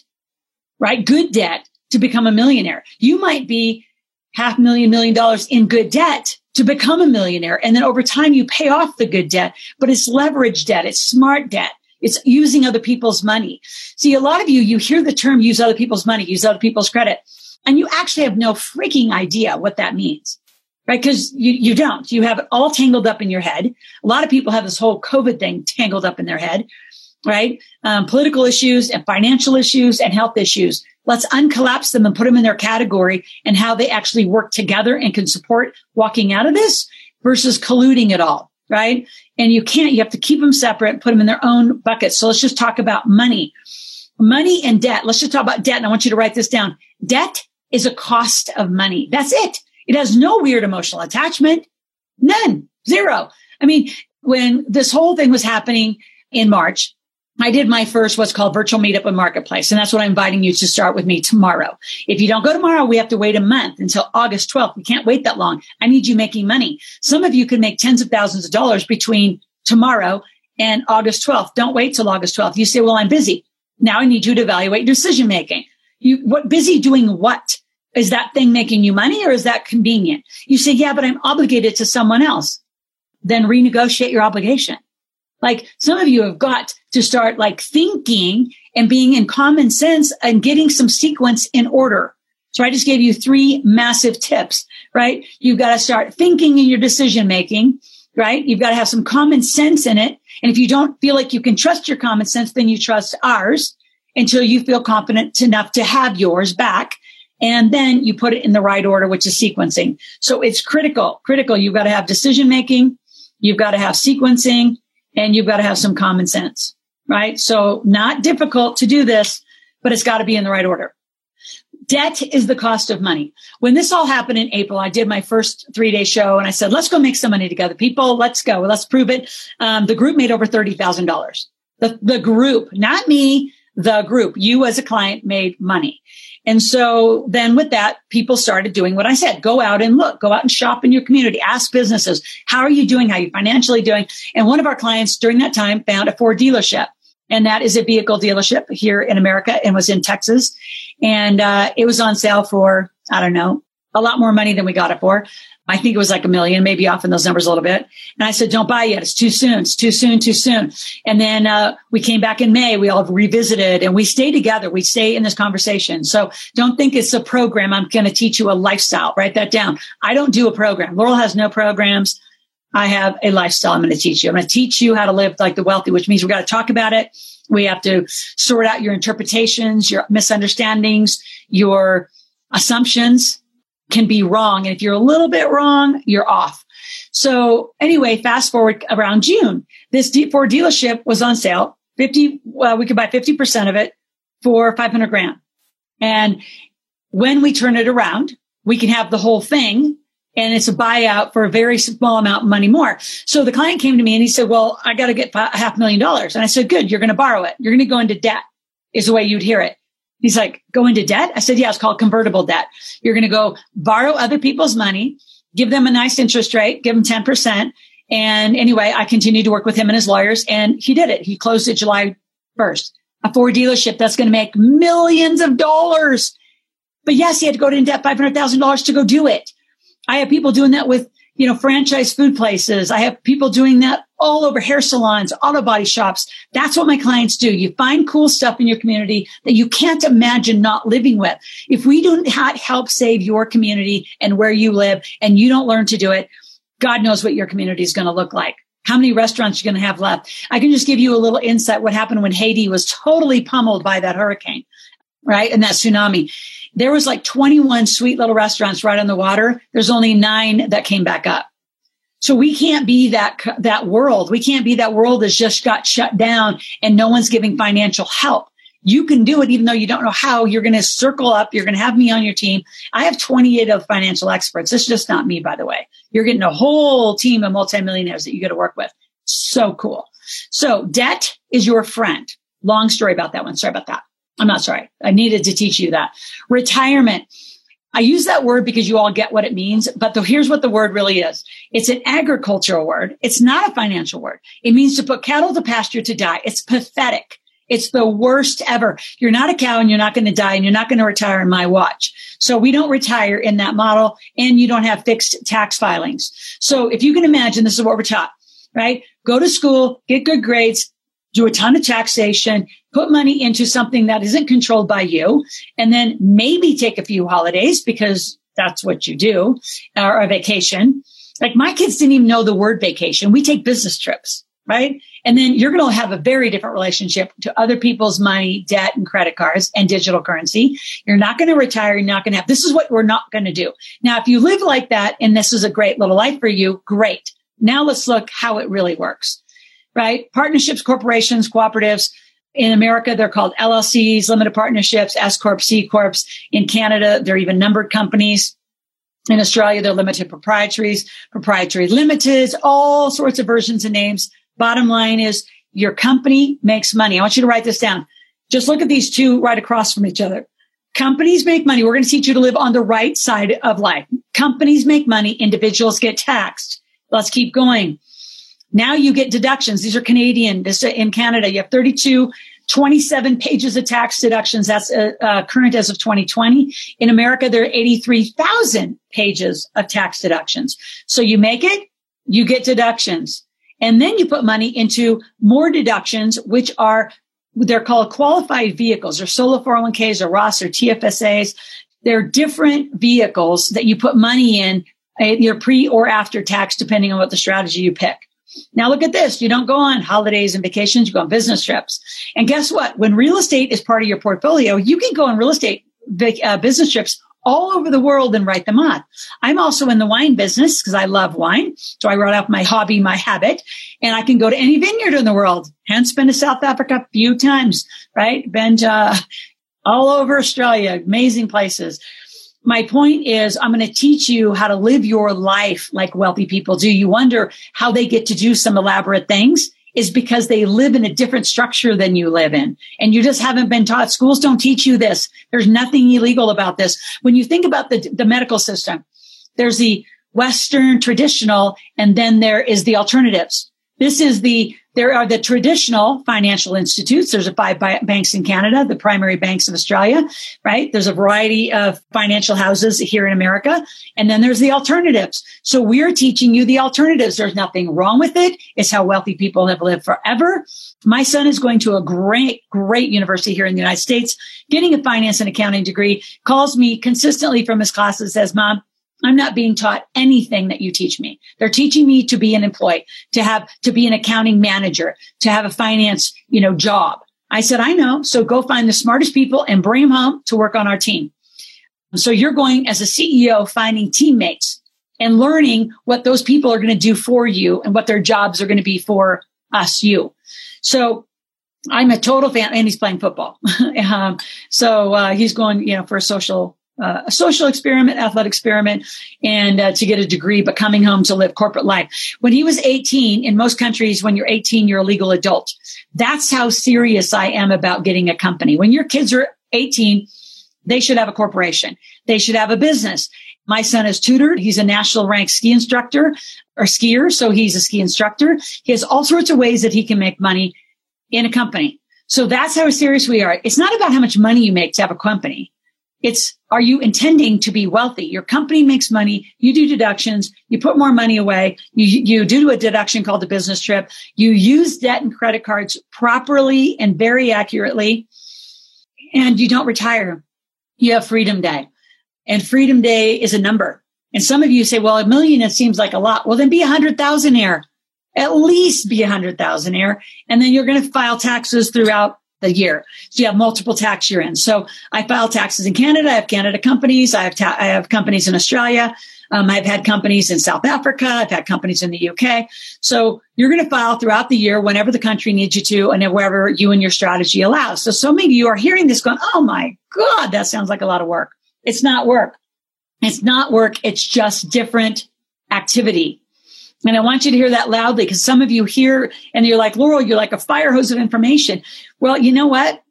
right? Good debt to become a millionaire. You might be half million, million dollars in good debt to become a millionaire. And then over time, you pay off the good debt, but it's leverage debt. It's smart debt. It's using other people's money. See, a lot of you, you hear the term use other people's money, use other people's credit, and you actually have no freaking idea what that means, right? Because you, you don't. You have it all tangled up in your head. A lot of people have this whole COVID thing tangled up in their head, right? Um, political issues and financial issues and health issues. Let's uncollapse them and put them in their category and how they actually work together and can support walking out of this versus colluding it all. Right. And you can't, you have to keep them separate, put them in their own buckets. So let's just talk about money, money and debt. Let's just talk about debt. And I want you to write this down. Debt is a cost of money. That's it. It has no weird emotional attachment. None. Zero. I mean, when this whole thing was happening in March, I did my first what's called virtual meetup and marketplace. And that's what I'm inviting you to start with me tomorrow. If you don't go tomorrow, we have to wait a month until August 12th. We can't wait that long. I need you making money. Some of you can make tens of thousands of dollars between tomorrow and August 12th. Don't wait till August 12th. You say, well, I'm busy. Now I need you to evaluate decision making. You, what busy doing what? Is that thing making you money or is that convenient? You say, yeah, but I'm obligated to someone else. Then renegotiate your obligation. Like some of you have got to start like thinking and being in common sense and getting some sequence in order. So I just gave you three massive tips, right? You've got to start thinking in your decision making, right? You've got to have some common sense in it. And if you don't feel like you can trust your common sense, then you trust ours until you feel confident enough to have yours back. And then you put it in the right order, which is sequencing. So it's critical, critical. You've got to have decision making. You've got to have sequencing and you've got to have some common sense, right? So not difficult to do this, but it's got to be in the right order. Debt is the cost of money. When this all happened in April, I did my first three day show and I said, let's go make some money together. People, let's go. Let's prove it. Um, the group made over $30,000. The, the group, not me, the group, you as a client made money. And so then with that, people started doing what I said, go out and look, go out and shop in your community, ask businesses, how are you doing? How are you financially doing? And one of our clients during that time found a Ford dealership and that is a vehicle dealership here in America and was in Texas. And uh, it was on sale for, I don't know, a lot more money than we got it for. I think it was like a million, maybe off in those numbers a little bit. And I said, don't buy yet. It's too soon. It's too soon, too soon. And then uh, we came back in May. We all revisited and we stay together. We stay in this conversation. So don't think it's a program. I'm going to teach you a lifestyle. Write that down. I don't do a program. Loral has no programs. I have a lifestyle I'm going to teach you. I'm going to teach you how to live like the wealthy, which means we got to talk about it. We have to sort out your interpretations, your misunderstandings, your assumptions can be wrong. And if you're a little bit wrong, you're off. So anyway, fast forward around June, this Ford dealership was on sale. 50, well, we could buy 50% of it for 500 grand. And when we turn it around, we can have the whole thing and it's a buyout for a very small amount of money more. So the client came to me and he said, well, I got to get a half million dollars. And I said, good. You're going to borrow it. You're going to go into debt is the way you'd hear it. He's like, go into debt? I said, yeah, it's called convertible debt. You're going to go borrow other people's money, give them a nice interest rate, give them 10%. And anyway, I continued to work with him and his lawyers and he did it. He closed it July 1st. A Ford dealership that's going to make millions of dollars. But yes, he had to go to debt $500,000 to go do it. I have people doing that with, you know, franchise food places. I have people doing that all over hair salons, auto body shops. That's what my clients do. You find cool stuff in your community that you can't imagine not living with. If we don't help save your community and where you live and you don't learn to do it, God knows what your community is going to look like. How many restaurants you're going to have left? I can just give you a little insight what happened when Haiti was totally pummeled by that hurricane, right? And that tsunami. There was like 21 sweet little restaurants right on the water. There's only nine that came back up. So we can't be that, that world. We can't be that world that's just got shut down and no one's giving financial help. You can do it even though you don't know how. You're going to circle up. You're going to have me on your team. I have 28 of financial experts. This is just not me, by the way. You're getting a whole team of multimillionaires that you get to work with. So cool. So debt is your friend. Long story about that one. Sorry about that. I'm not sorry. I needed to teach you that. Retirement. I use that word because you all get what it means, but the, here's what the word really is. It's an agricultural word. It's not a financial word. It means to put cattle to pasture to die. It's pathetic. It's the worst ever. You're not a cow and you're not going to die and you're not going to retire in my watch. So we don't retire in that model and you don't have fixed tax filings. So if you can imagine, this is what we're taught, right? Go to school, get good grades, do a ton of taxation, put money into something that isn't controlled by you, and then maybe take a few holidays because that's what you do, or a vacation. Like my kids didn't even know the word vacation. We take business trips, right? And then you're going to have a very different relationship to other people's money, debt and credit cards and digital currency. You're not going to retire. You're not going to have, this is what we're not going to do. Now, if you live like that and this is a great little life for you, great. Now let's look how it really works right? Partnerships, corporations, cooperatives. In America, they're called LLCs, limited partnerships, S Corp, C Corps. In Canada, they're even numbered companies. In Australia, they're limited proprietaries, proprietary limiteds, all sorts of versions and names. Bottom line is your company makes money. I want you to write this down. Just look at these two right across from each other. Companies make money. We're going to teach you to live on the right side of life. Companies make money. Individuals get taxed. Let's keep going. Now you get deductions. These are Canadian. This in Canada, you have 32, 27 pages of tax deductions. That's uh, uh, current as of 2020. In America, there are 83,000 pages of tax deductions. So you make it, you get deductions. And then you put money into more deductions, which are, they're called qualified vehicles or solo 401ks or Roths or TFSAs. They're different vehicles that you put money in, either uh, pre or after tax, depending on what the strategy you pick. Now look at this. You don't go on holidays and vacations. You go on business trips. And guess what? When real estate is part of your portfolio, you can go on real estate uh, business trips all over the world and write them off. I'm also in the wine business because I love wine. So I wrote off my hobby, my habit, and I can go to any vineyard in the world. Hence been to South Africa a few times, right? Been to uh, all over Australia, amazing places. My point is, I'm going to teach you how to live your life like wealthy people do. You wonder how they get to do some elaborate things is because they live in a different structure than you live in. And you just haven't been taught. Schools don't teach you this. There's nothing illegal about this. When you think about the, the medical system, there's the Western traditional, and then there is the alternatives. This is the there are the traditional financial institutes. There's a five banks in Canada, the primary banks of Australia, right? There's a variety of financial houses here in America. And then there's the alternatives. So we're teaching you the alternatives. There's nothing wrong with it. It's how wealthy people have lived forever. My son is going to a great, great university here in the United States, getting a finance and accounting degree, calls me consistently from his classes, says, mom, I'm not being taught anything that you teach me. They're teaching me to be an employee, to have, to be an accounting manager, to have a finance, you know, job. I said, I know. So go find the smartest people and bring them home to work on our team. So you're going as a CEO, finding teammates and learning what those people are going to do for you and what their jobs are going to be for us, you. So I'm a total fan and he's playing football. um, so, uh, he's going, you know, for a social uh, a social experiment, athletic experiment, and uh, to get a degree, but coming home to live corporate life. When he was 18, in most countries, when you're 18, you're a legal adult. That's how serious I am about getting a company. When your kids are 18, they should have a corporation. They should have a business. My son is tutored. He's a national ranked ski instructor or skier. So he's a ski instructor. He has all sorts of ways that he can make money in a company. So that's how serious we are. It's not about how much money you make to have a company. It's, are you intending to be wealthy? Your company makes money. You do deductions. You put more money away. You, you do a deduction called a business trip. You use debt and credit cards properly and very accurately. And you don't retire. You have freedom day and freedom day is a number. And some of you say, well, a million, it seems like a lot. Well, then be a hundred thousand here. At least be a hundred thousand here. And then you're going to file taxes throughout the year. So you have multiple tax year ends. So I file taxes in Canada. I have Canada companies. I have, ta- I have companies in Australia. Um, I've had companies in South Africa. I've had companies in the UK. So you're going to file throughout the year whenever the country needs you to and wherever you and your strategy allows. So so many of you are hearing this going, Oh my God, that sounds like a lot of work. It's not work. It's not work. It's just different activity. And I want you to hear that loudly because some of you hear and you're like, Loral, you're like a fire hose of information. Well, you know what?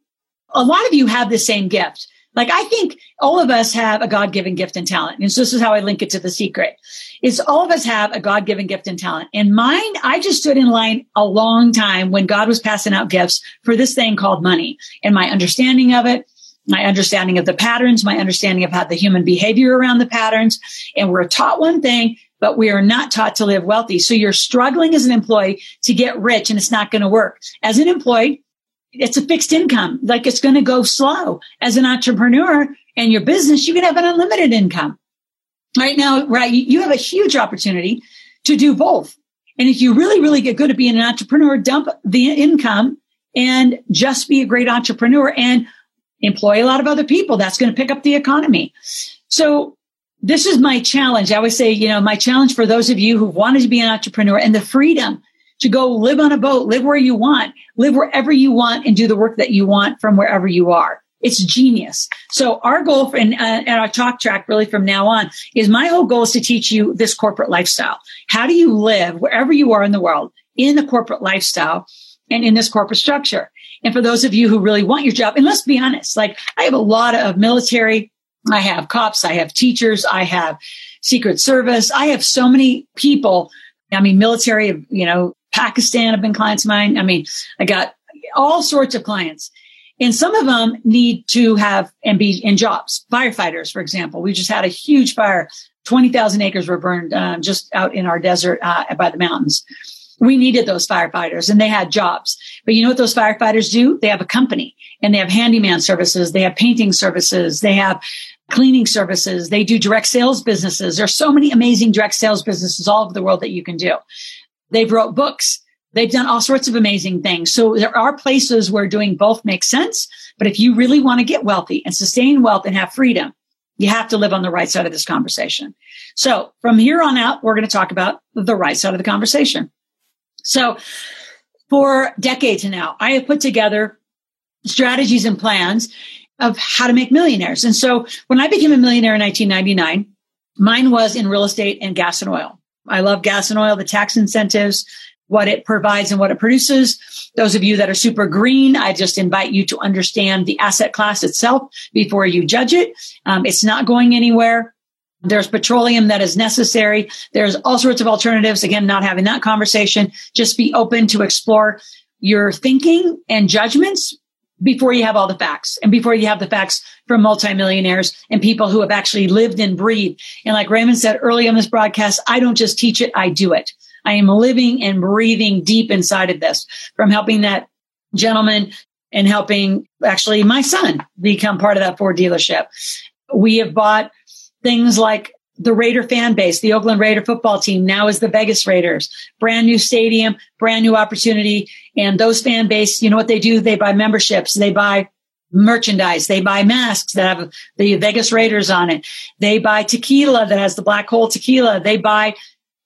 A lot of you have the same gift. Like I think all of us have a God-given gift and talent. And so this is how I link it to the secret is all of us have a God-given gift and talent. And mine, I just stood in line a long time when God was passing out gifts for this thing called money and my understanding of it my understanding of the patterns, my understanding of how the human behavior around the patterns. And we're taught one thing but we are not taught to live wealthy. So you're struggling as an employee to get rich and it's not going to work. As an employee, it's a fixed income. Like it's going to go slow. As an entrepreneur and your business, you can have an unlimited income. Right now, right? You have a huge opportunity to do both. And if you really, really get good at being an entrepreneur, dump the income and just be a great entrepreneur and employ a lot of other people. That's going to pick up the economy. So this is my challenge. I always say, you know, my challenge for those of you who wanted to be an entrepreneur and the freedom to go live on a boat, live where you want, live wherever you want and do the work that you want from wherever you are. It's genius. So our goal for, and, uh, and our talk track really from now on is my whole goal is to teach you this corporate lifestyle. How do you live wherever you are in the world in the corporate lifestyle and in this corporate structure? And for those of you who really want your job, and let's be honest, like I have a lot of military I have cops, I have teachers, I have secret service. I have so many people. I mean, military, you know, Pakistan have been clients of mine. I mean, I got all sorts of clients. And some of them need to have and be in jobs. Firefighters, for example, we just had a huge fire. 20,000 acres were burned um, just out in our desert uh, by the mountains. We needed those firefighters and they had jobs. But you know what those firefighters do? They have a company and they have handyman services. They have painting services. They have cleaning services. They do direct sales businesses. There's so many amazing direct sales businesses all over the world that you can do. They've wrote books. They've done all sorts of amazing things. So there are places where doing both makes sense. But if you really want to get wealthy and sustain wealth and have freedom, You have to live on the right side of this conversation. So from here on out, we're going to talk about the right side of the conversation. So for decades now, I have put together strategies and plans of how to make millionaires. And so when I became a millionaire in 1999, mine was in real estate and gas and oil. I love gas and oil, the tax incentives, what it provides and what it produces. Those of you that are super green, I just invite you to understand the asset class itself before you judge it. Um, it's not going anywhere. There's petroleum that is necessary. There's all sorts of alternatives. Again, not having that conversation. Just be open to explore your thinking and judgments before you have all the facts and before you have the facts from multimillionaires and people who have actually lived and breathed. And like Raymond said early on this broadcast, I don't just teach it, I do it. I am living and breathing deep inside of this from helping that gentleman and helping actually my son become part of that Ford dealership. We have bought things like the Raider fan base, the Oakland Raider football team now is the Vegas Raiders, brand new stadium, brand new opportunity. And those fan base, you know what they do? They buy memberships. They buy merchandise. They buy masks that have the Vegas Raiders on it. They buy tequila that has the black hole tequila. They buy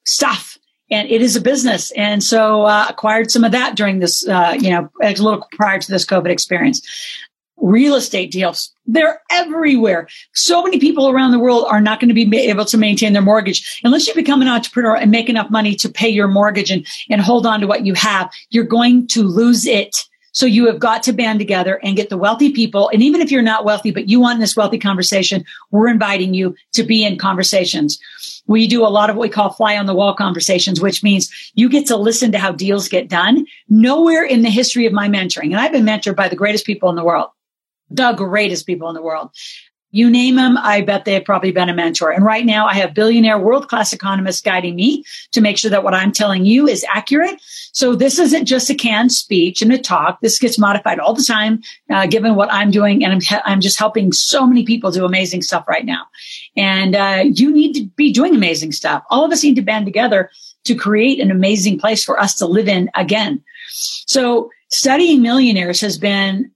stuff and it is a business. And so, uh, acquired some of that during this, uh, you know, a little prior to this COVID experience real estate deals. They're everywhere. So many people around the world are not going to be able to maintain their mortgage unless you become an entrepreneur and make enough money to pay your mortgage and, and hold on to what you have. You're going to lose it. So you have got to band together and get the wealthy people. And even if you're not wealthy, but you want this wealthy conversation, we're inviting you to be in conversations. We do a lot of what we call fly on the wall conversations, which means you get to listen to how deals get done. Nowhere in the history of my mentoring, and I've been mentored by the greatest people in the world the greatest people in the world. You name them, I bet they've probably been a mentor. And right now I have billionaire world class economists guiding me to make sure that what I'm telling you is accurate. So this isn't just a canned speech and a talk. This gets modified all the time, uh, given what I'm doing. And I'm, I'm just helping so many people do amazing stuff right now. And, uh, you need to be doing amazing stuff. All of us need to band together to create an amazing place for us to live in again. So studying millionaires has been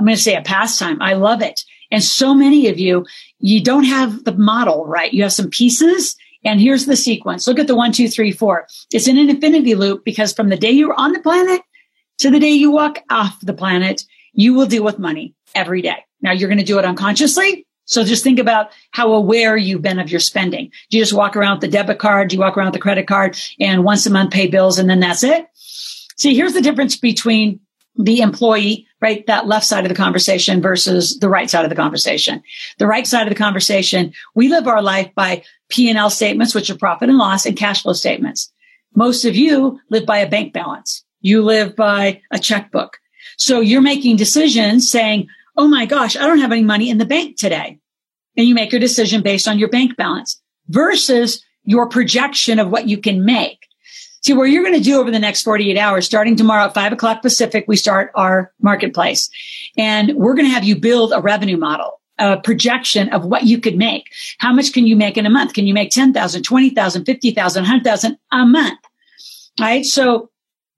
I'm going to say a pastime. I love it. And so many of you, you don't have the model, right? You have some pieces and here's the sequence. Look at the one, two, three, four. It's in an infinity loop because from the day you're on the planet to the day you walk off the planet, you will deal with money every day. Now you're going to do it unconsciously. So just think about how aware you've been of your spending. Do you just walk around with the debit card? Do you walk around with the credit card and once a month pay bills and then that's it? See, here's the difference between the employee, right? That left side of the conversation versus the right side of the conversation. The right side of the conversation, we live our life by P&L statements, which are profit and loss and cash flow statements. Most of you live by a bank balance. You live by a checkbook. So you're making decisions saying, Oh my gosh, I don't have any money in the bank today. And you make your decision based on your bank balance versus your projection of what you can make. See, what you're going to do over the next 48 hours, starting tomorrow at five o'clock Pacific, we start our marketplace and we're going to have you build a revenue model, a projection of what you could make. How much can you make in a month? Can you make 10,000, 20,000, 50,000, 100,000 a month? Right. So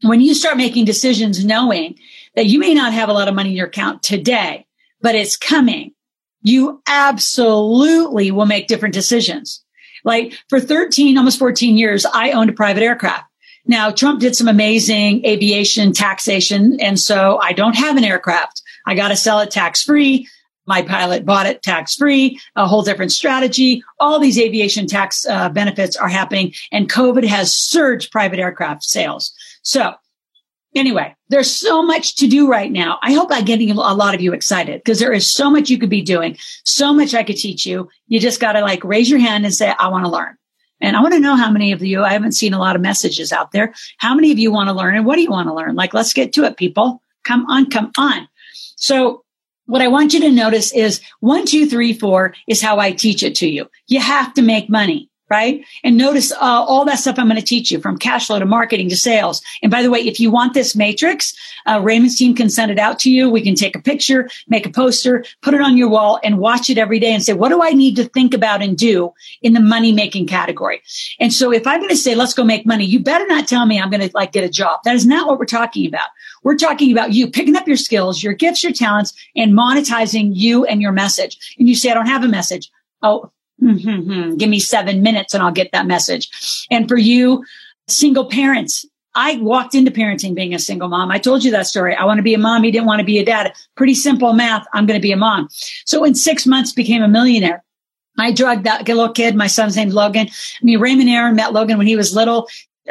when you start making decisions knowing that you may not have a lot of money in your account today, but it's coming, you absolutely will make different decisions. Like for 13, almost 14 years, I owned a private aircraft. Now, Trump did some amazing aviation taxation. And so I don't have an aircraft. I got to sell it tax free. My pilot bought it tax free, a whole different strategy. All these aviation tax uh, benefits are happening and COVID has surged private aircraft sales. So anyway, there's so much to do right now. I hope I'm getting a lot of you excited because there is so much you could be doing, so much I could teach you. You just got to like raise your hand and say, I want to learn. And I want to know how many of you, I haven't seen a lot of messages out there. How many of you want to learn and what do you want to learn? Like, let's get to it, people. Come on, come on. So what I want you to notice is one, two, three, four is how I teach it to you. You have to make money right? And notice uh, all that stuff I'm going to teach you from cash flow to marketing to sales. And by the way, if you want this matrix, uh, Raymond's team can send it out to you. We can take a picture, make a poster, put it on your wall and watch it every day and say, what do I need to think about and do in the money making category? And so if I'm going to say, let's go make money, you better not tell me I'm going to like get a job. That is not what we're talking about. We're talking about you picking up your skills, your gifts, your talents and monetizing you and your message. And you say, I don't have a message. Oh, mm-hmm. give me seven minutes and I'll get that message. And for you, single parents, I walked into parenting being a single mom. I told you that story. I want to be a mom. You didn't want to be a dad. Pretty simple math. I'm going to be a mom. So in six months became a millionaire. I drugged that little kid. My son's named Logan. I mean, Raymond Aaron met Logan when he was little.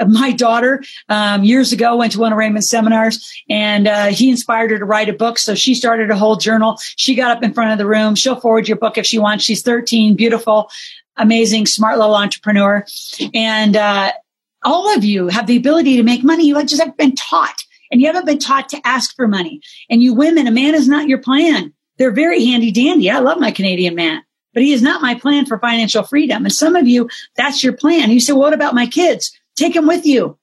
My daughter, um, years ago went to one of Raymond's seminars and, uh, he inspired her to write a book. So she started a whole journal. She got up in front of the room. She'll forward your book if she wants. She's 13, beautiful, amazing, smart little entrepreneur. And, uh, all of you have the ability to make money. You just haven't been taught and you haven't been taught to ask for money. And you women, a man is not your plan. They're very handy dandy. I love my Canadian man, but he is not my plan for financial freedom. And some of you, that's your plan. You say, what about my kids? Take them with you.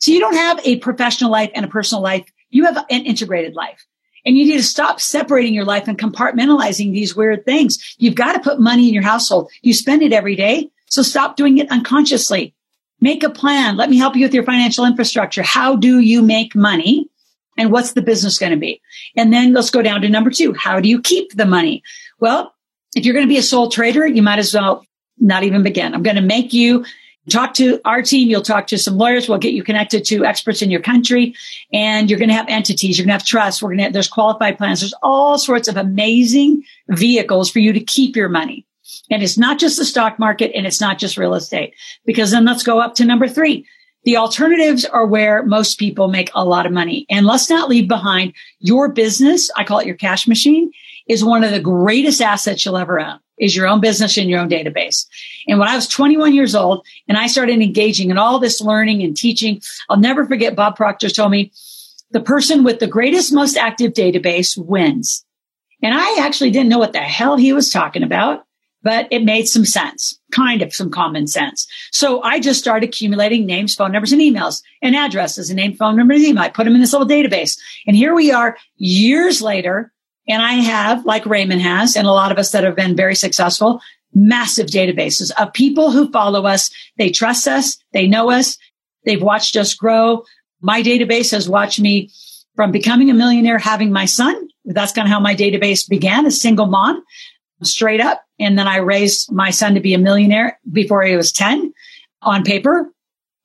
So you don't have a professional life and a personal life. You have an integrated life. And you need to stop separating your life and compartmentalizing these weird things. You've got to put money in your household. You spend it every day. So stop doing it unconsciously. Make a plan. Let me help you with your financial infrastructure. How do you make money? And what's the business going to be? And then let's go down to number two. How do you keep the money? Well, if you're going to be a sole trader, you might as well not even begin. I'm going to make you talk to our team. You'll talk to some lawyers. We'll get you connected to experts in your country and you're going to have entities. You're going to have trust. We're going to there's qualified plans. There's all sorts of amazing vehicles for you to keep your money. And it's not just the stock market and it's not just real estate because then let's go up to number three. The alternatives are where most people make a lot of money. And let's not leave behind your business. I call it your cash machine is one of the greatest assets you'll ever own is your own business and your own database. And when I was 21 years old and I started engaging in all this learning and teaching, I'll never forget Bob Proctor told me the person with the greatest, most active database wins. And I actually didn't know what the hell he was talking about but it made some sense, kind of some common sense. So I just started accumulating names, phone numbers, and emails and addresses and name, phone number, and email. I put them in this little database. And here we are years later. And I have, like Raymond has, and a lot of us that have been very successful, massive databases of people who follow us. They trust us. They know us. They've watched us grow. My database has watched me from becoming a millionaire, having my son. That's kind of how my database began, a single mom straight up. And then I raised my son to be a millionaire before he was 10 on paper.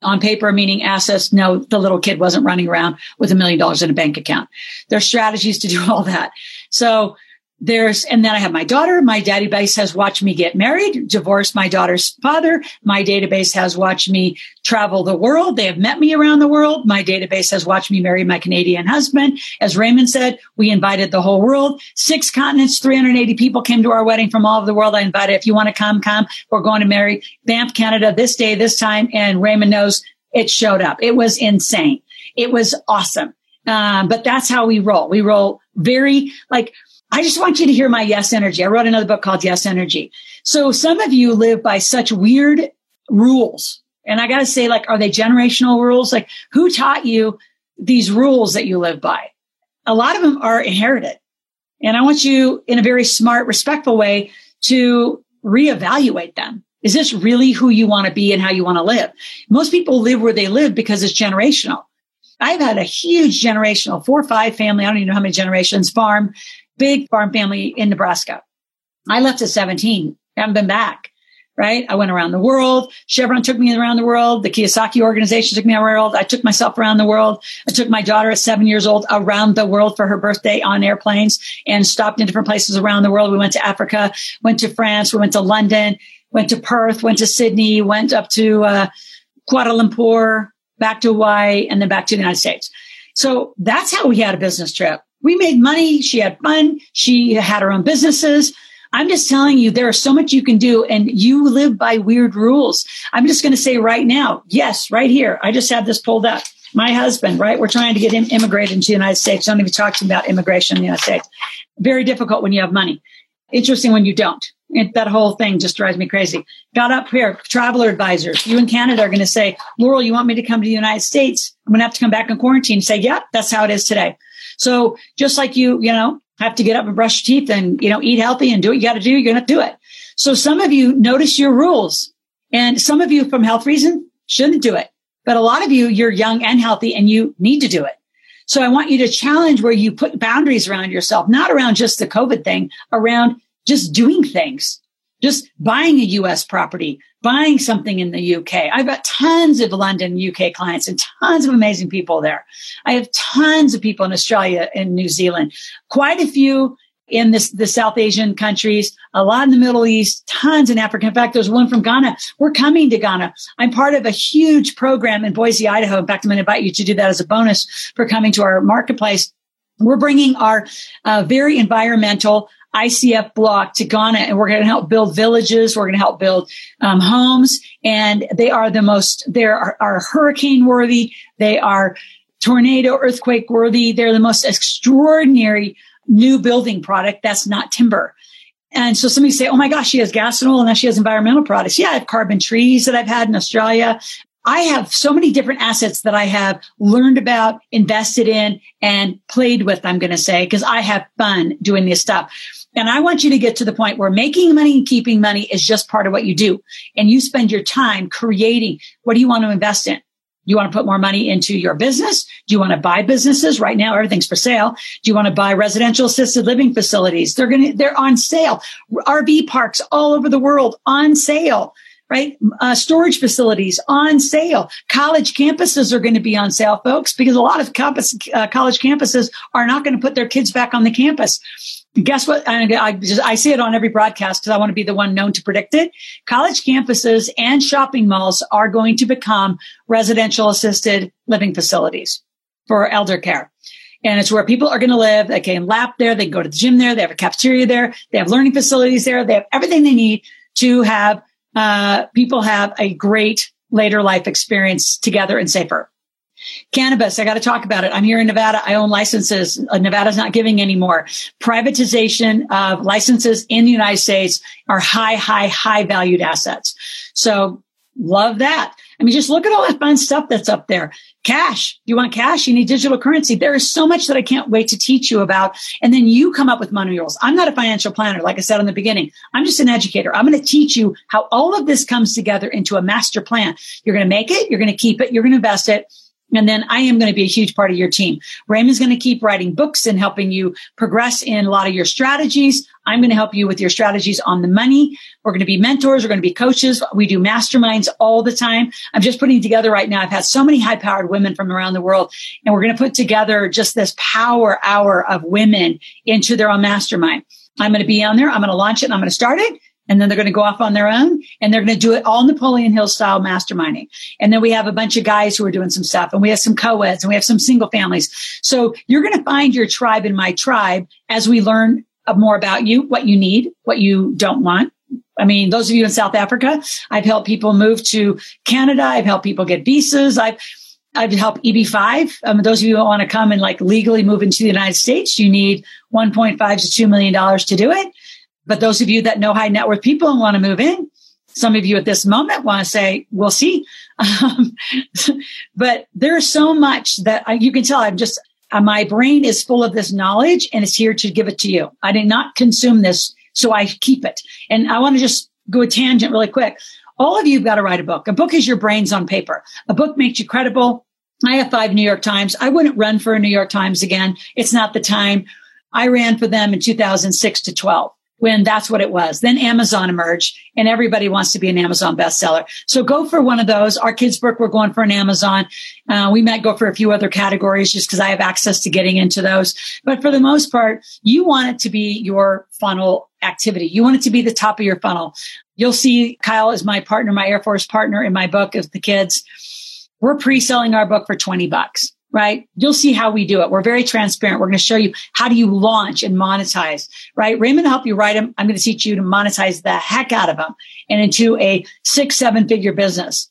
On paper, meaning assets. No, the little kid wasn't running around with a million dollars in a bank account. There's strategies to do all that. So there's, and then I have my daughter. My database has watched me get married, divorce my daughter's father. My database has watched me travel the world. They have met me around the world. My database has watched me marry my Canadian husband. As Raymond said, we invited the whole world. Six continents, 380 people came to our wedding from all over the world. I invited, if you want to come, come. We're going to marry Banff, Canada this day, this time. And Raymond knows it showed up. It was insane. It was awesome. Um, but that's how we roll. We roll very like, I just want you to hear my yes energy. I wrote another book called Yes Energy. So some of you live by such weird rules. And I got to say, like, are they generational rules? Like, who taught you these rules that you live by? A lot of them are inherited. And I want you in a very smart, respectful way to reevaluate them. Is this really who you want to be and how you want to live? Most people live where they live because it's generational. I've had a huge generational four or five family. I don't even know how many generations farm big farm family in Nebraska. I left at 17. I haven't been back. Right. I went around the world. Chevron took me around the world. The Kiyosaki organization took me around the world. I took myself around the world. I took my daughter at seven years old around the world for her birthday on airplanes and stopped in different places around the world. We went to Africa, went to France, we went to London, went to Perth, went to Sydney, went up to uh, Kuala Lumpur, back to Hawaii, and then back to the United States. So that's how we had a business trip. We made money. She had fun. She had her own businesses. I'm just telling you, there is so much you can do and you live by weird rules. I'm just going to say right now, yes, right here. I just had this pulled up. My husband, right? We're trying to get him immigrated into the United States. Don't even talk to him about immigration in the United States. Very difficult when you have money. Interesting when you don't. It, that whole thing just drives me crazy. Got up here, traveler advisors. You in Canada are going to say, Loral, you want me to come to the United States? I'm going to have to come back in quarantine. Say, yeah, that's how it is today. So just like you, you know, have to get up and brush your teeth and, you know, eat healthy and do what you got to do, you're going to do it. So some of you notice your rules and some of you from health reason shouldn't do it. But a lot of you, you're young and healthy and you need to do it. So I want you to challenge where you put boundaries around yourself, not around just the COVID thing, around just doing things. just buying a US property, buying something in the UK. I've got tons of London, UK clients and tons of amazing people there. I have tons of people in Australia and New Zealand, quite a few in this, the South Asian countries, a lot in the Middle East, tons in Africa. In fact, there's one from Ghana. We're coming to Ghana. I'm part of a huge program in Boise, Idaho. In fact, I'm going to invite you to do that as a bonus for coming to our marketplace. We're bringing our uh, very environmental ICF block to Ghana and we're going to help build villages. We're going to help build um, homes and they are the most, they are, are hurricane worthy. They are tornado earthquake worthy. They're the most extraordinary new building product that's not timber. And so somebody say, Oh my gosh, she has gas and oil and now she has environmental products. Yeah, I have carbon trees that I've had in Australia. I have so many different assets that I have learned about, invested in and played with, I'm going to say, because I have fun doing this stuff. And I want you to get to the point where making money and keeping money is just part of what you do. And you spend your time creating what do you want to invest in? You want to put more money into your business? Do you want to buy businesses? Right now, everything's for sale. Do you want to buy residential assisted living facilities? They're going to, they're on sale. RV parks all over the world on sale right? Uh, storage facilities on sale. College campuses are going to be on sale, folks, because a lot of campus, uh, college campuses are not going to put their kids back on the campus. Guess what? I, I, just, I see it on every broadcast because I want to be the one known to predict it. College campuses and shopping malls are going to become residential assisted living facilities for elder care. And it's where people are going to live. They can lap there. They can go to the gym there. They have a cafeteria there. They have learning facilities there. They have everything they need to have uh, people have a great later life experience together and safer. Cannabis, I got to talk about it. I'm here in Nevada. I own licenses. Uh, Nevada's not giving anymore. Privatization of licenses in the United States are high, high, high valued assets. So love that. I mean, just look at all that fun stuff that's up there. Cash. You want cash? You need digital currency. There is so much that I can't wait to teach you about. And then you come up with money rules. I'm not a financial planner. Like I said in the beginning, I'm just an educator. I'm going to teach you how all of this comes together into a master plan. You're going to make it. You're going to keep it. You're going to invest it. And then I am going to be a huge part of your team. Raymond's going to keep writing books and helping you progress in a lot of your strategies. I'm going to help you with your strategies on the money. We're going to be mentors. We're going to be coaches. We do masterminds all the time. I'm just putting together right now. I've had so many high powered women from around the world and we're going to put together just this power hour of women into their own mastermind. I'm going to be on there. I'm going to launch it and I'm going to start it and then they're going to go off on their own and they're going to do it all Napoleon Hill style masterminding. And then we have a bunch of guys who are doing some stuff and we have some co-eds and we have some single families. So you're going to find your tribe in my tribe as we learn uh, more about you, what you need, what you don't want. I mean, those of you in South Africa, I've helped people move to Canada. I've helped people get visas. I've, I've helped EB5. Um, those of you who want to come and like legally move into the United States, you need 1.5 to $2 million to do it. But those of you that know high net worth people and want to move in, some of you at this moment want to say, we'll see. Um, but there's so much that I, you can tell I'm just, uh, my brain is full of this knowledge and it's here to give it to you. I did not consume this, so I keep it. And I want to just go a tangent really quick. All of you have got to write a book. A book is your brains on paper. A book makes you credible. I have five New York Times. I wouldn't run for a New York Times again. It's not the time. I ran for them in 2006 to 12 when that's what it was. Then Amazon emerged and everybody wants to be an Amazon bestseller. So go for one of those. Our kids book, we're going for an Amazon. Uh, we might go for a few other categories just because I have access to getting into those. But for the most part, you want it to be your funnel activity. You want it to be the top of your funnel. You'll see Kyle is my partner, my Air Force partner in my book of the kids. We're pre-selling our book for 20 bucks right? You'll see how we do it. We're very transparent. We're going to show you how do you launch and monetize, right? Raymond will help you write them. I'm going to teach you to monetize the heck out of them and into a six, seven figure business.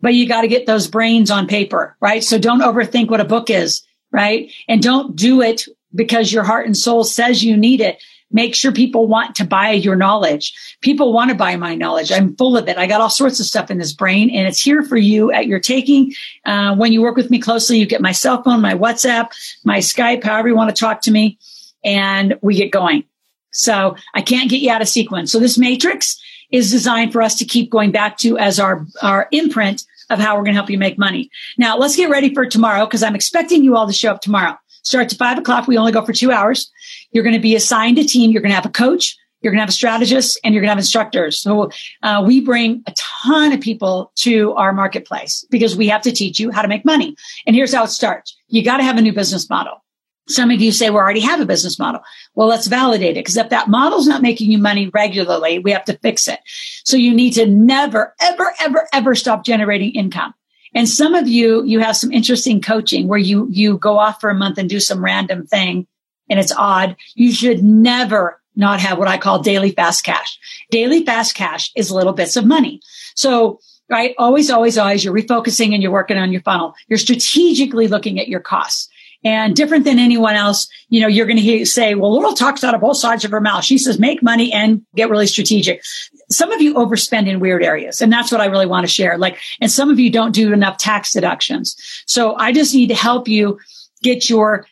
But you got to get those brains on paper, right? So don't overthink what a book is, right? And don't do it because your heart and soul says you need it. Make sure people want to buy your knowledge. People want to buy my knowledge. I'm full of it. I got all sorts of stuff in this brain and it's here for you at your taking. Uh, when you work with me closely, you get my cell phone, my WhatsApp, my Skype, however you want to talk to me and we get going. So I can't get you out of sequence. So this matrix is designed for us to keep going back to as our, our imprint of how we're going to help you make money. Now let's get ready for tomorrow because I'm expecting you all to show up tomorrow. Starts at five o'clock. We only go for two hours. You're going to be assigned a team. You're going to have a coach You're going to have a strategist and you're going to have instructors. So uh, we bring a ton of people to our marketplace because we have to teach you how to make money. And here's how it starts. You got to have a new business model. Some of you say we already have a business model. Well, let's validate it because if that model's not making you money regularly, we have to fix it. So you need to never, ever, ever, ever stop generating income. And some of you, you have some interesting coaching where you, you go off for a month and do some random thing and it's odd. You should never not have what I call daily fast cash. Daily fast cash is little bits of money. So, right, always, always, always, you're refocusing and you're working on your funnel. You're strategically looking at your costs. And different than anyone else, you know, you're going to hear say, well, Loral talks out of both sides of her mouth. She says, make money and get really strategic. Some of you overspend in weird areas. And that's what I really want to share. Like, and some of you don't do enough tax deductions. So I just need to help you get your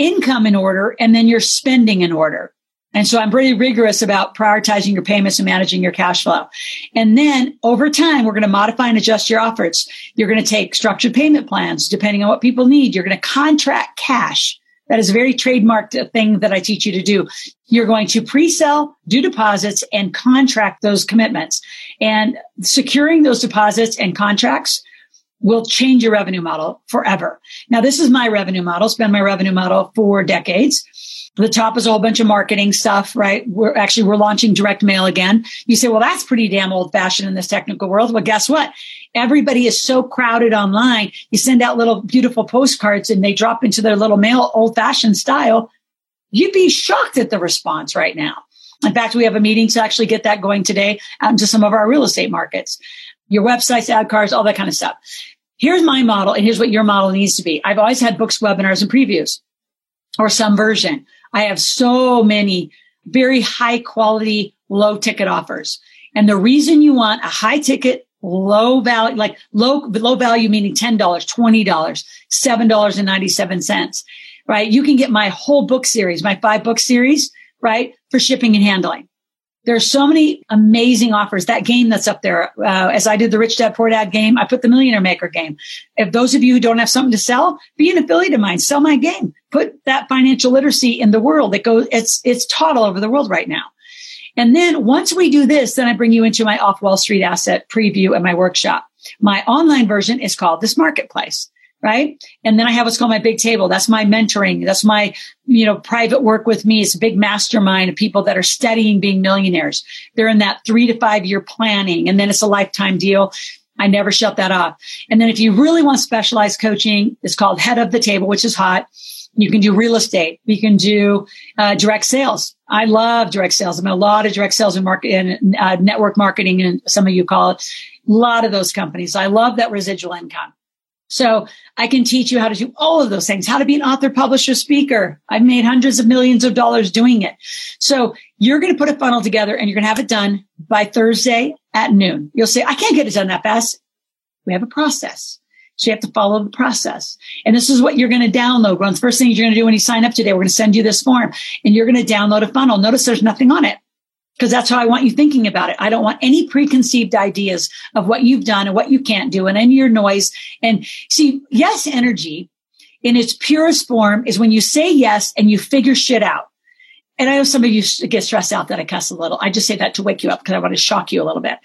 income in order and then your spending in order. And so I'm pretty rigorous about prioritizing your payments and managing your cash flow. And then over time, we're going to modify and adjust your offers. You're going to take structured payment plans depending on what people need. You're going to contract cash. That is a very trademarked uh, thing that I teach you to do. You're going to pre-sell, do deposits and contract those commitments and securing those deposits and contracts will change your revenue model forever. Now, this is my revenue model. It's been my revenue model for decades. The top is a whole bunch of marketing stuff, right? We're actually, we're launching direct mail again. You say, well, that's pretty damn old fashioned in this technical world. Well, guess what? Everybody is so crowded online. You send out little beautiful postcards and they drop into their little mail old fashioned style. You'd be shocked at the response right now. In fact, we have a meeting to actually get that going today um, out into some of our real estate markets, your websites, ad cards, all that kind of stuff. Here's my model and here's what your model needs to be. I've always had books, webinars, and previews or some version. I have so many very high quality, low ticket offers. And the reason you want a high ticket, low value, like low, low value, meaning $10, $20, $7.97, right? You can get my whole book series, my five book series, right? For shipping and handling. There's so many amazing offers. That game that's up there, uh, as I did the Rich Dad Poor Dad game, I put the Millionaire Maker game. If those of you who don't have something to sell, be an affiliate of mine, sell my game, put that financial literacy in the world. It goes, it's, it's taught all over the world right now. And then once we do this, then I bring you into my off Wall Street asset preview and my workshop. My online version is called this marketplace right? And then I have what's called my big table. That's my mentoring. That's my, you know, private work with me. It's a big mastermind of people that are studying being millionaires. They're in that three to five year planning and then it's a lifetime deal. I never shut that off. And then if you really want specialized coaching, it's called head of the table, which is hot. You can do real estate. You can do uh, direct sales. I love direct sales. I'm in a lot of direct sales and market and uh, network marketing, and some of you call it. A lot of those companies. I love that residual income. So I can teach you how to do all of those things, how to be an author, publisher, speaker. I've made hundreds of millions of dollars doing it. So you're going to put a funnel together and you're going to have it done by Thursday at noon. You'll say, I can't get it done that fast. We have a process. So you have to follow the process. And this is what you're going to download. One of the first things you're going to do when you sign up today, we're going to send you this form and you're going to download a funnel. Notice there's nothing on it because that's how I want you thinking about it. I don't want any preconceived ideas of what you've done and what you can't do and any your noise. And see, yes energy in its purest form is when you say yes and you figure shit out. And I know some of you get stressed out that I cuss a little. I just say that to wake you up because I want to shock you a little bit.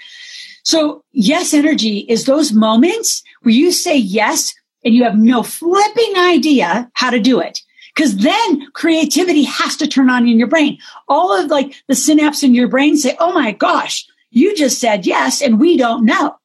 So yes energy is those moments where you say yes and you have no flipping idea how to do it. Cause then creativity has to turn on in your brain. All of like the synapses in your brain say, Oh my gosh, you just said yes and we don't know.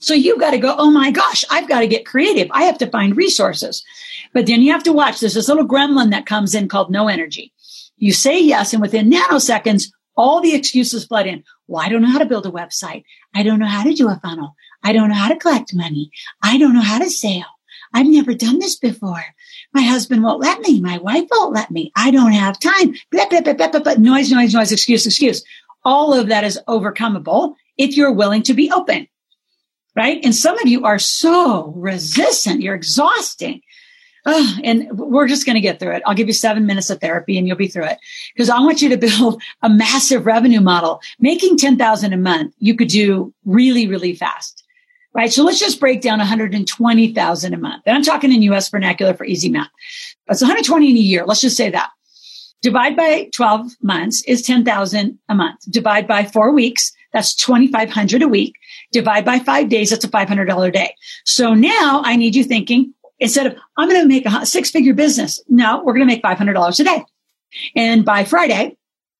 So you got to go, Oh my gosh, I've got to get creative. I have to find resources. But then you have to watch. There's this little gremlin that comes in called no energy. You say yes. And within nanoseconds, all the excuses flood in. Well, I don't know how to build a website. I don't know how to do a funnel. I don't know how to collect money. I don't know how to sell. I've never done this before. My husband won't let me. My wife won't let me. I don't have time. Blah, blah, blah, blah, blah, blah. Noise, noise, noise, excuse, excuse. All of that is overcomeable if you're willing to be open. Right. And some of you are so resistant. You're exhausting. Oh, and we're just going to get through it. I'll give you seven minutes of therapy and you'll be through it because I want you to build a massive revenue model. Making 10,000 a month, you could do really, really fast right? So let's just break down 120,000 a month. And I'm talking in US vernacular for easy math. That's 120 in a year. Let's just say that. Divide by 12 months is 10,000 a month. Divide by four weeks, that's 2,500 a week. Divide by five days, that's a $500 day. So now I need you thinking, instead of, I'm going to make a six figure business. No, we're going to make $500 a day. And by Friday,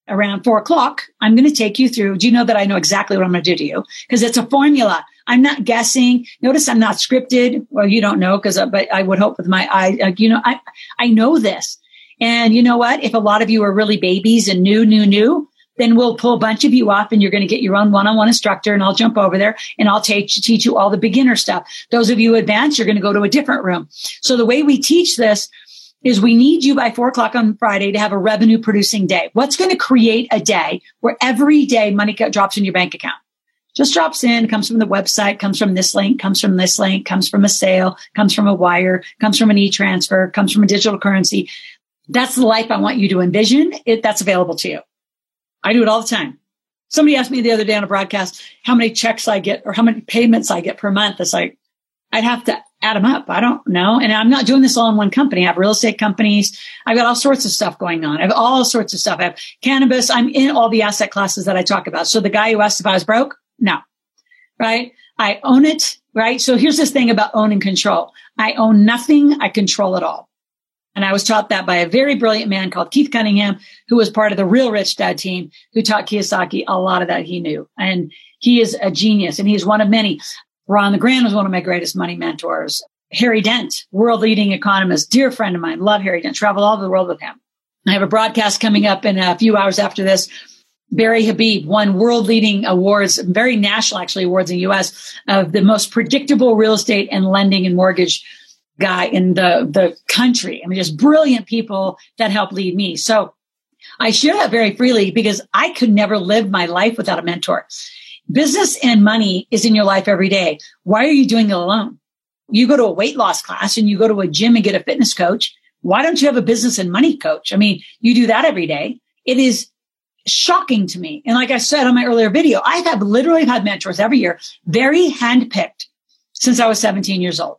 around four o'clock, I'm going to take you through. Do you know that I know exactly what I'm going to do to you? Because it's a formula. I'm not guessing. Notice I'm not scripted. Well, you don't know because, uh, but I would hope with my eye, uh, you know, I, I know this. And you know what? If a lot of you are really babies and new, new, new, then we'll pull a bunch of you off and you're going to get your own one-on-one instructor and I'll jump over there and I'll teach, teach you all the beginner stuff. Those of you advanced, you're going to go to a different room. So the way we teach this is we need you by four o'clock on Friday to have a revenue producing day. What's going to create a day where every day money drops in your bank account? Just drops in, comes from the website, comes from this link, comes from this link, comes from a sale, comes from a wire, comes from an e-transfer, comes from a digital currency. That's the life I want you to envision. It, that's available to you. I do it all the time. Somebody asked me the other day on a broadcast how many checks I get or how many payments I get per month. It's like, I'd have to add them up. I don't know. And I'm not doing this all in one company. I have real estate companies. I've got all sorts of stuff going on. I have all sorts of stuff. I have cannabis. I'm in all the asset classes that I talk about. So the guy who asked if I was broke, no, right? I own it, right? So here's this thing about own and control. I own nothing. I control it all. And I was taught that by a very brilliant man called Keith Cunningham, who was part of the real rich dad team, who taught Kiyosaki a lot of that he knew. And he is a genius and he's one of many. Ron LeGrand was one of my greatest money mentors. Harry Dent, world leading economist, dear friend of mine, love Harry Dent, travel all over the world with him. I have a broadcast coming up in a few hours after this. Barry Habib won world leading awards, very national actually awards in the US of the most predictable real estate and lending and mortgage guy in the, the country. I mean, just brilliant people that helped lead me. So I share that very freely because I could never live my life without a mentor. Business and money is in your life every day. Why are you doing it alone? You go to a weight loss class and you go to a gym and get a fitness coach. Why don't you have a business and money coach? I mean, you do that every day. It is shocking to me. And like I said on my earlier video, I have literally had mentors every year, very handpicked since I was 17 years old.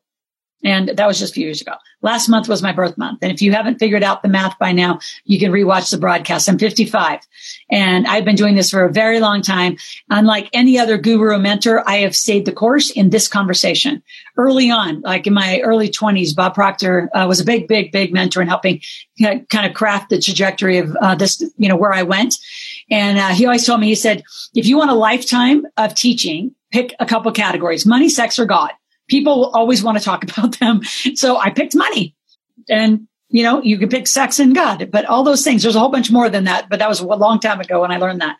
And that was just a few years ago. Last month was my birth month. And if you haven't figured out the math by now, you can rewatch the broadcast. I'm 55 and I've been doing this for a very long time. Unlike any other guru or mentor, I have stayed the course in this conversation early on, like in my early 20s. Bob Proctor uh, was a big, big, big mentor in helping kind of craft the trajectory of uh, this, you know, where I went. And uh, he always told me, he said, if you want a lifetime of teaching, pick a couple categories, money, sex, or God people always want to talk about them. So I picked money and you know, you can pick sex and God, but all those things, there's a whole bunch more than that. But that was a long time ago when I learned that.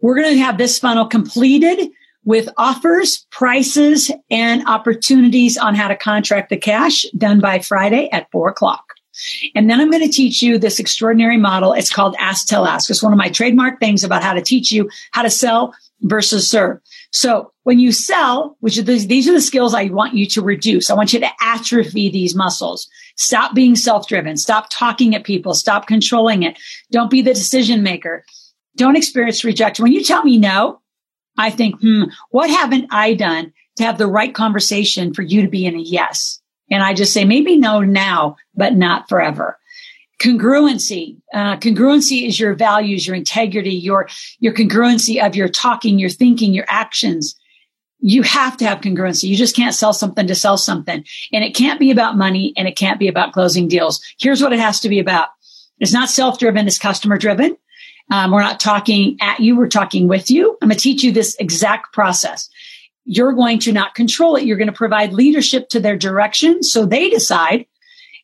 We're going to have this funnel completed with offers, prices, and opportunities on how to contract the cash done by Friday at four o'clock. And then I'm going to teach you this extraordinary model. It's called Ask Tell Ask. It's one of my trademark things about how to teach you how to sell versus serve. So when you sell, which are these, these are the skills I want you to reduce. I want you to atrophy these muscles. Stop being self-driven. Stop talking at people. Stop controlling it. Don't be the decision maker. Don't experience rejection. When you tell me no, I think, hmm, what haven't I done to have the right conversation for you to be in a yes? And I just say maybe no now, but not forever congruency uh, congruency is your values your integrity your your congruency of your talking your thinking your actions. You have to have congruency. You just can't sell something to sell something. And it can't be about money and it can't be about closing deals. Here's what it has to be about. It's not self-driven it's customer driven um, we're not talking at you we're talking with you. I'm going to teach you this exact process. You're going to not control it. You're going to provide leadership to their direction so they decide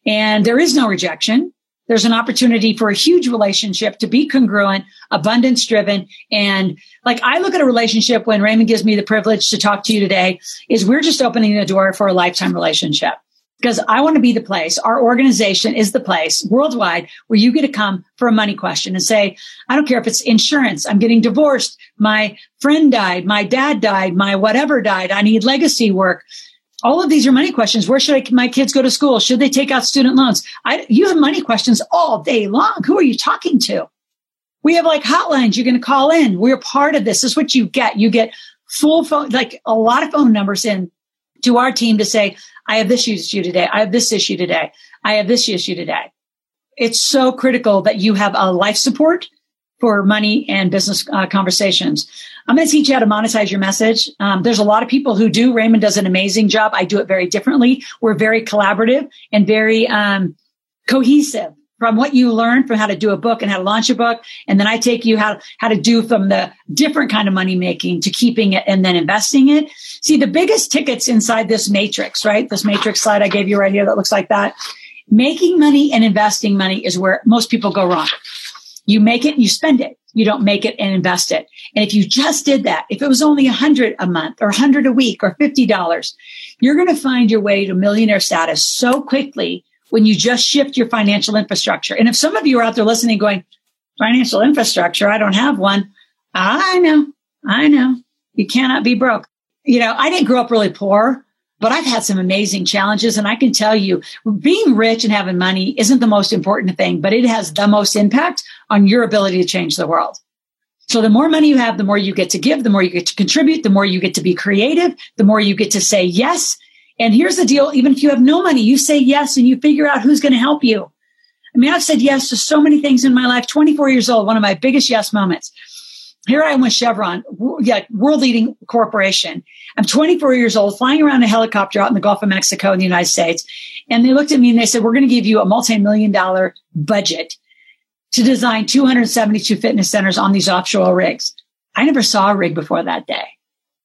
and there is no rejection there's an opportunity for a huge relationship to be congruent, abundance driven. And like I look at a relationship when Raymond gives me the privilege to talk to you today is we're just opening the door for a lifetime relationship because I want to be the place. Our organization is the place worldwide where you get to come for a money question and say, I don't care if it's insurance. I'm getting divorced. My friend died. My dad died. My whatever died. I need legacy work all of these are money questions. Where should I, my kids go to school? Should they take out student loans? I, you have money questions all day long. Who are you talking to? We have like hotlines you're going to call in. We're part of this. This is what you get. You get full phone, like a lot of phone numbers in to our team to say, I have this issue today. I have this issue today. I have this issue today. it's so critical that you have a life support for money and business uh, conversations. I'm going to teach you how to monetize your message. Um, there's a lot of people who do. Raymond does an amazing job. I do it very differently. We're very collaborative and very um, cohesive from what you learn from how to do a book and how to launch a book. And then I take you how, how to do from the different kind of money making to keeping it and then investing it. See, the biggest tickets inside this matrix, right? This matrix slide I gave you right here that looks like that. Making money and investing money is where most people go wrong. You make it you spend it. You don't make it and invest it. And if you just did that, if it was only a hundred a month or a hundred a week or $50, you're going to find your way to millionaire status so quickly when you just shift your financial infrastructure. And if some of you are out there listening going, financial infrastructure, I don't have one. I know. I know. You cannot be broke. You know, I didn't grow up really poor, but I've had some amazing challenges. And I can tell you being rich and having money isn't the most important thing, but it has the most impact on your ability to change the world. So the more money you have, the more you get to give, the more you get to contribute, the more you get to be creative, the more you get to say yes. And here's the deal. Even if you have no money, you say yes and you figure out who's going to help you. I mean, I've said yes to so many things in my life. 24 years old, one of my biggest yes moments. Here I am with Chevron, yeah, world leading corporation. I'm 24 years old, flying around a helicopter out in the Gulf of Mexico in the United States. And they looked at me and they said, we're going to give you a multi-million dollar budget to design 272 fitness centers on these offshore rigs. I never saw a rig before that day.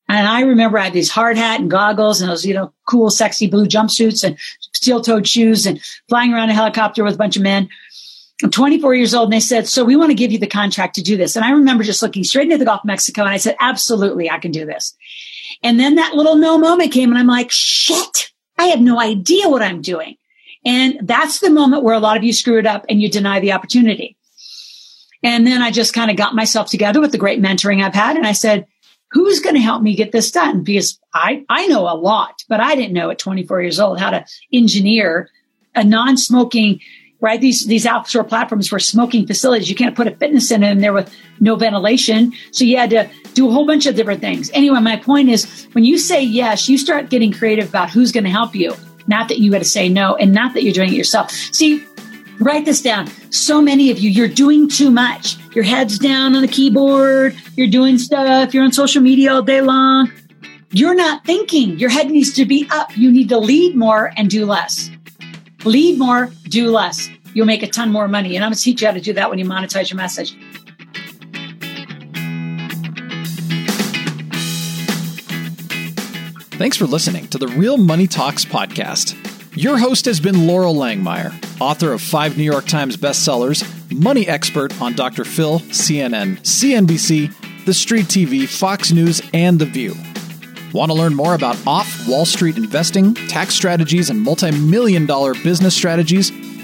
And I remember I had these hard hat and goggles and those, you know, cool, sexy blue jumpsuits and steel toed shoes and flying around a helicopter with a bunch of men. I'm 24 years old and they said, so we want to give you the contract to do this. And I remember just looking straight into the Gulf of Mexico and I said, absolutely, I can do this. And then that little no moment came and I'm like, shit, I have no idea what I'm doing. And that's the moment where a lot of you screw it up and you deny the opportunity. And then I just kind of got myself together with the great mentoring I've had. And I said, who's going to help me get this done? Because I, I know a lot, but I didn't know at 24 years old how to engineer a non-smoking, right? These, these outdoor platforms were smoking facilities. You can't put a fitness center in there with no ventilation. So you had to do a whole bunch of different things. Anyway, my point is when you say yes, you start getting creative about who's going to help you. Not that you got to say no and not that you're doing it yourself. See, write this down. So many of you, you're doing too much. Your head's down on the keyboard. You're doing stuff. You're on social media all day long. You're not thinking. Your head needs to be up. You need to lead more and do less. Lead more, do less. You'll make a ton more money. And I'm going to teach you how to do that when you monetize your message. Thanks for listening to the Real Money Talks podcast. Your host has been Loral Langemeier, author of five New York Times bestsellers, money expert on Dr. Phil, CNN, CNBC, The Street TV, Fox News, and The View. Want to learn more about off Wall Street investing, tax strategies, and multi-million dollar business strategies?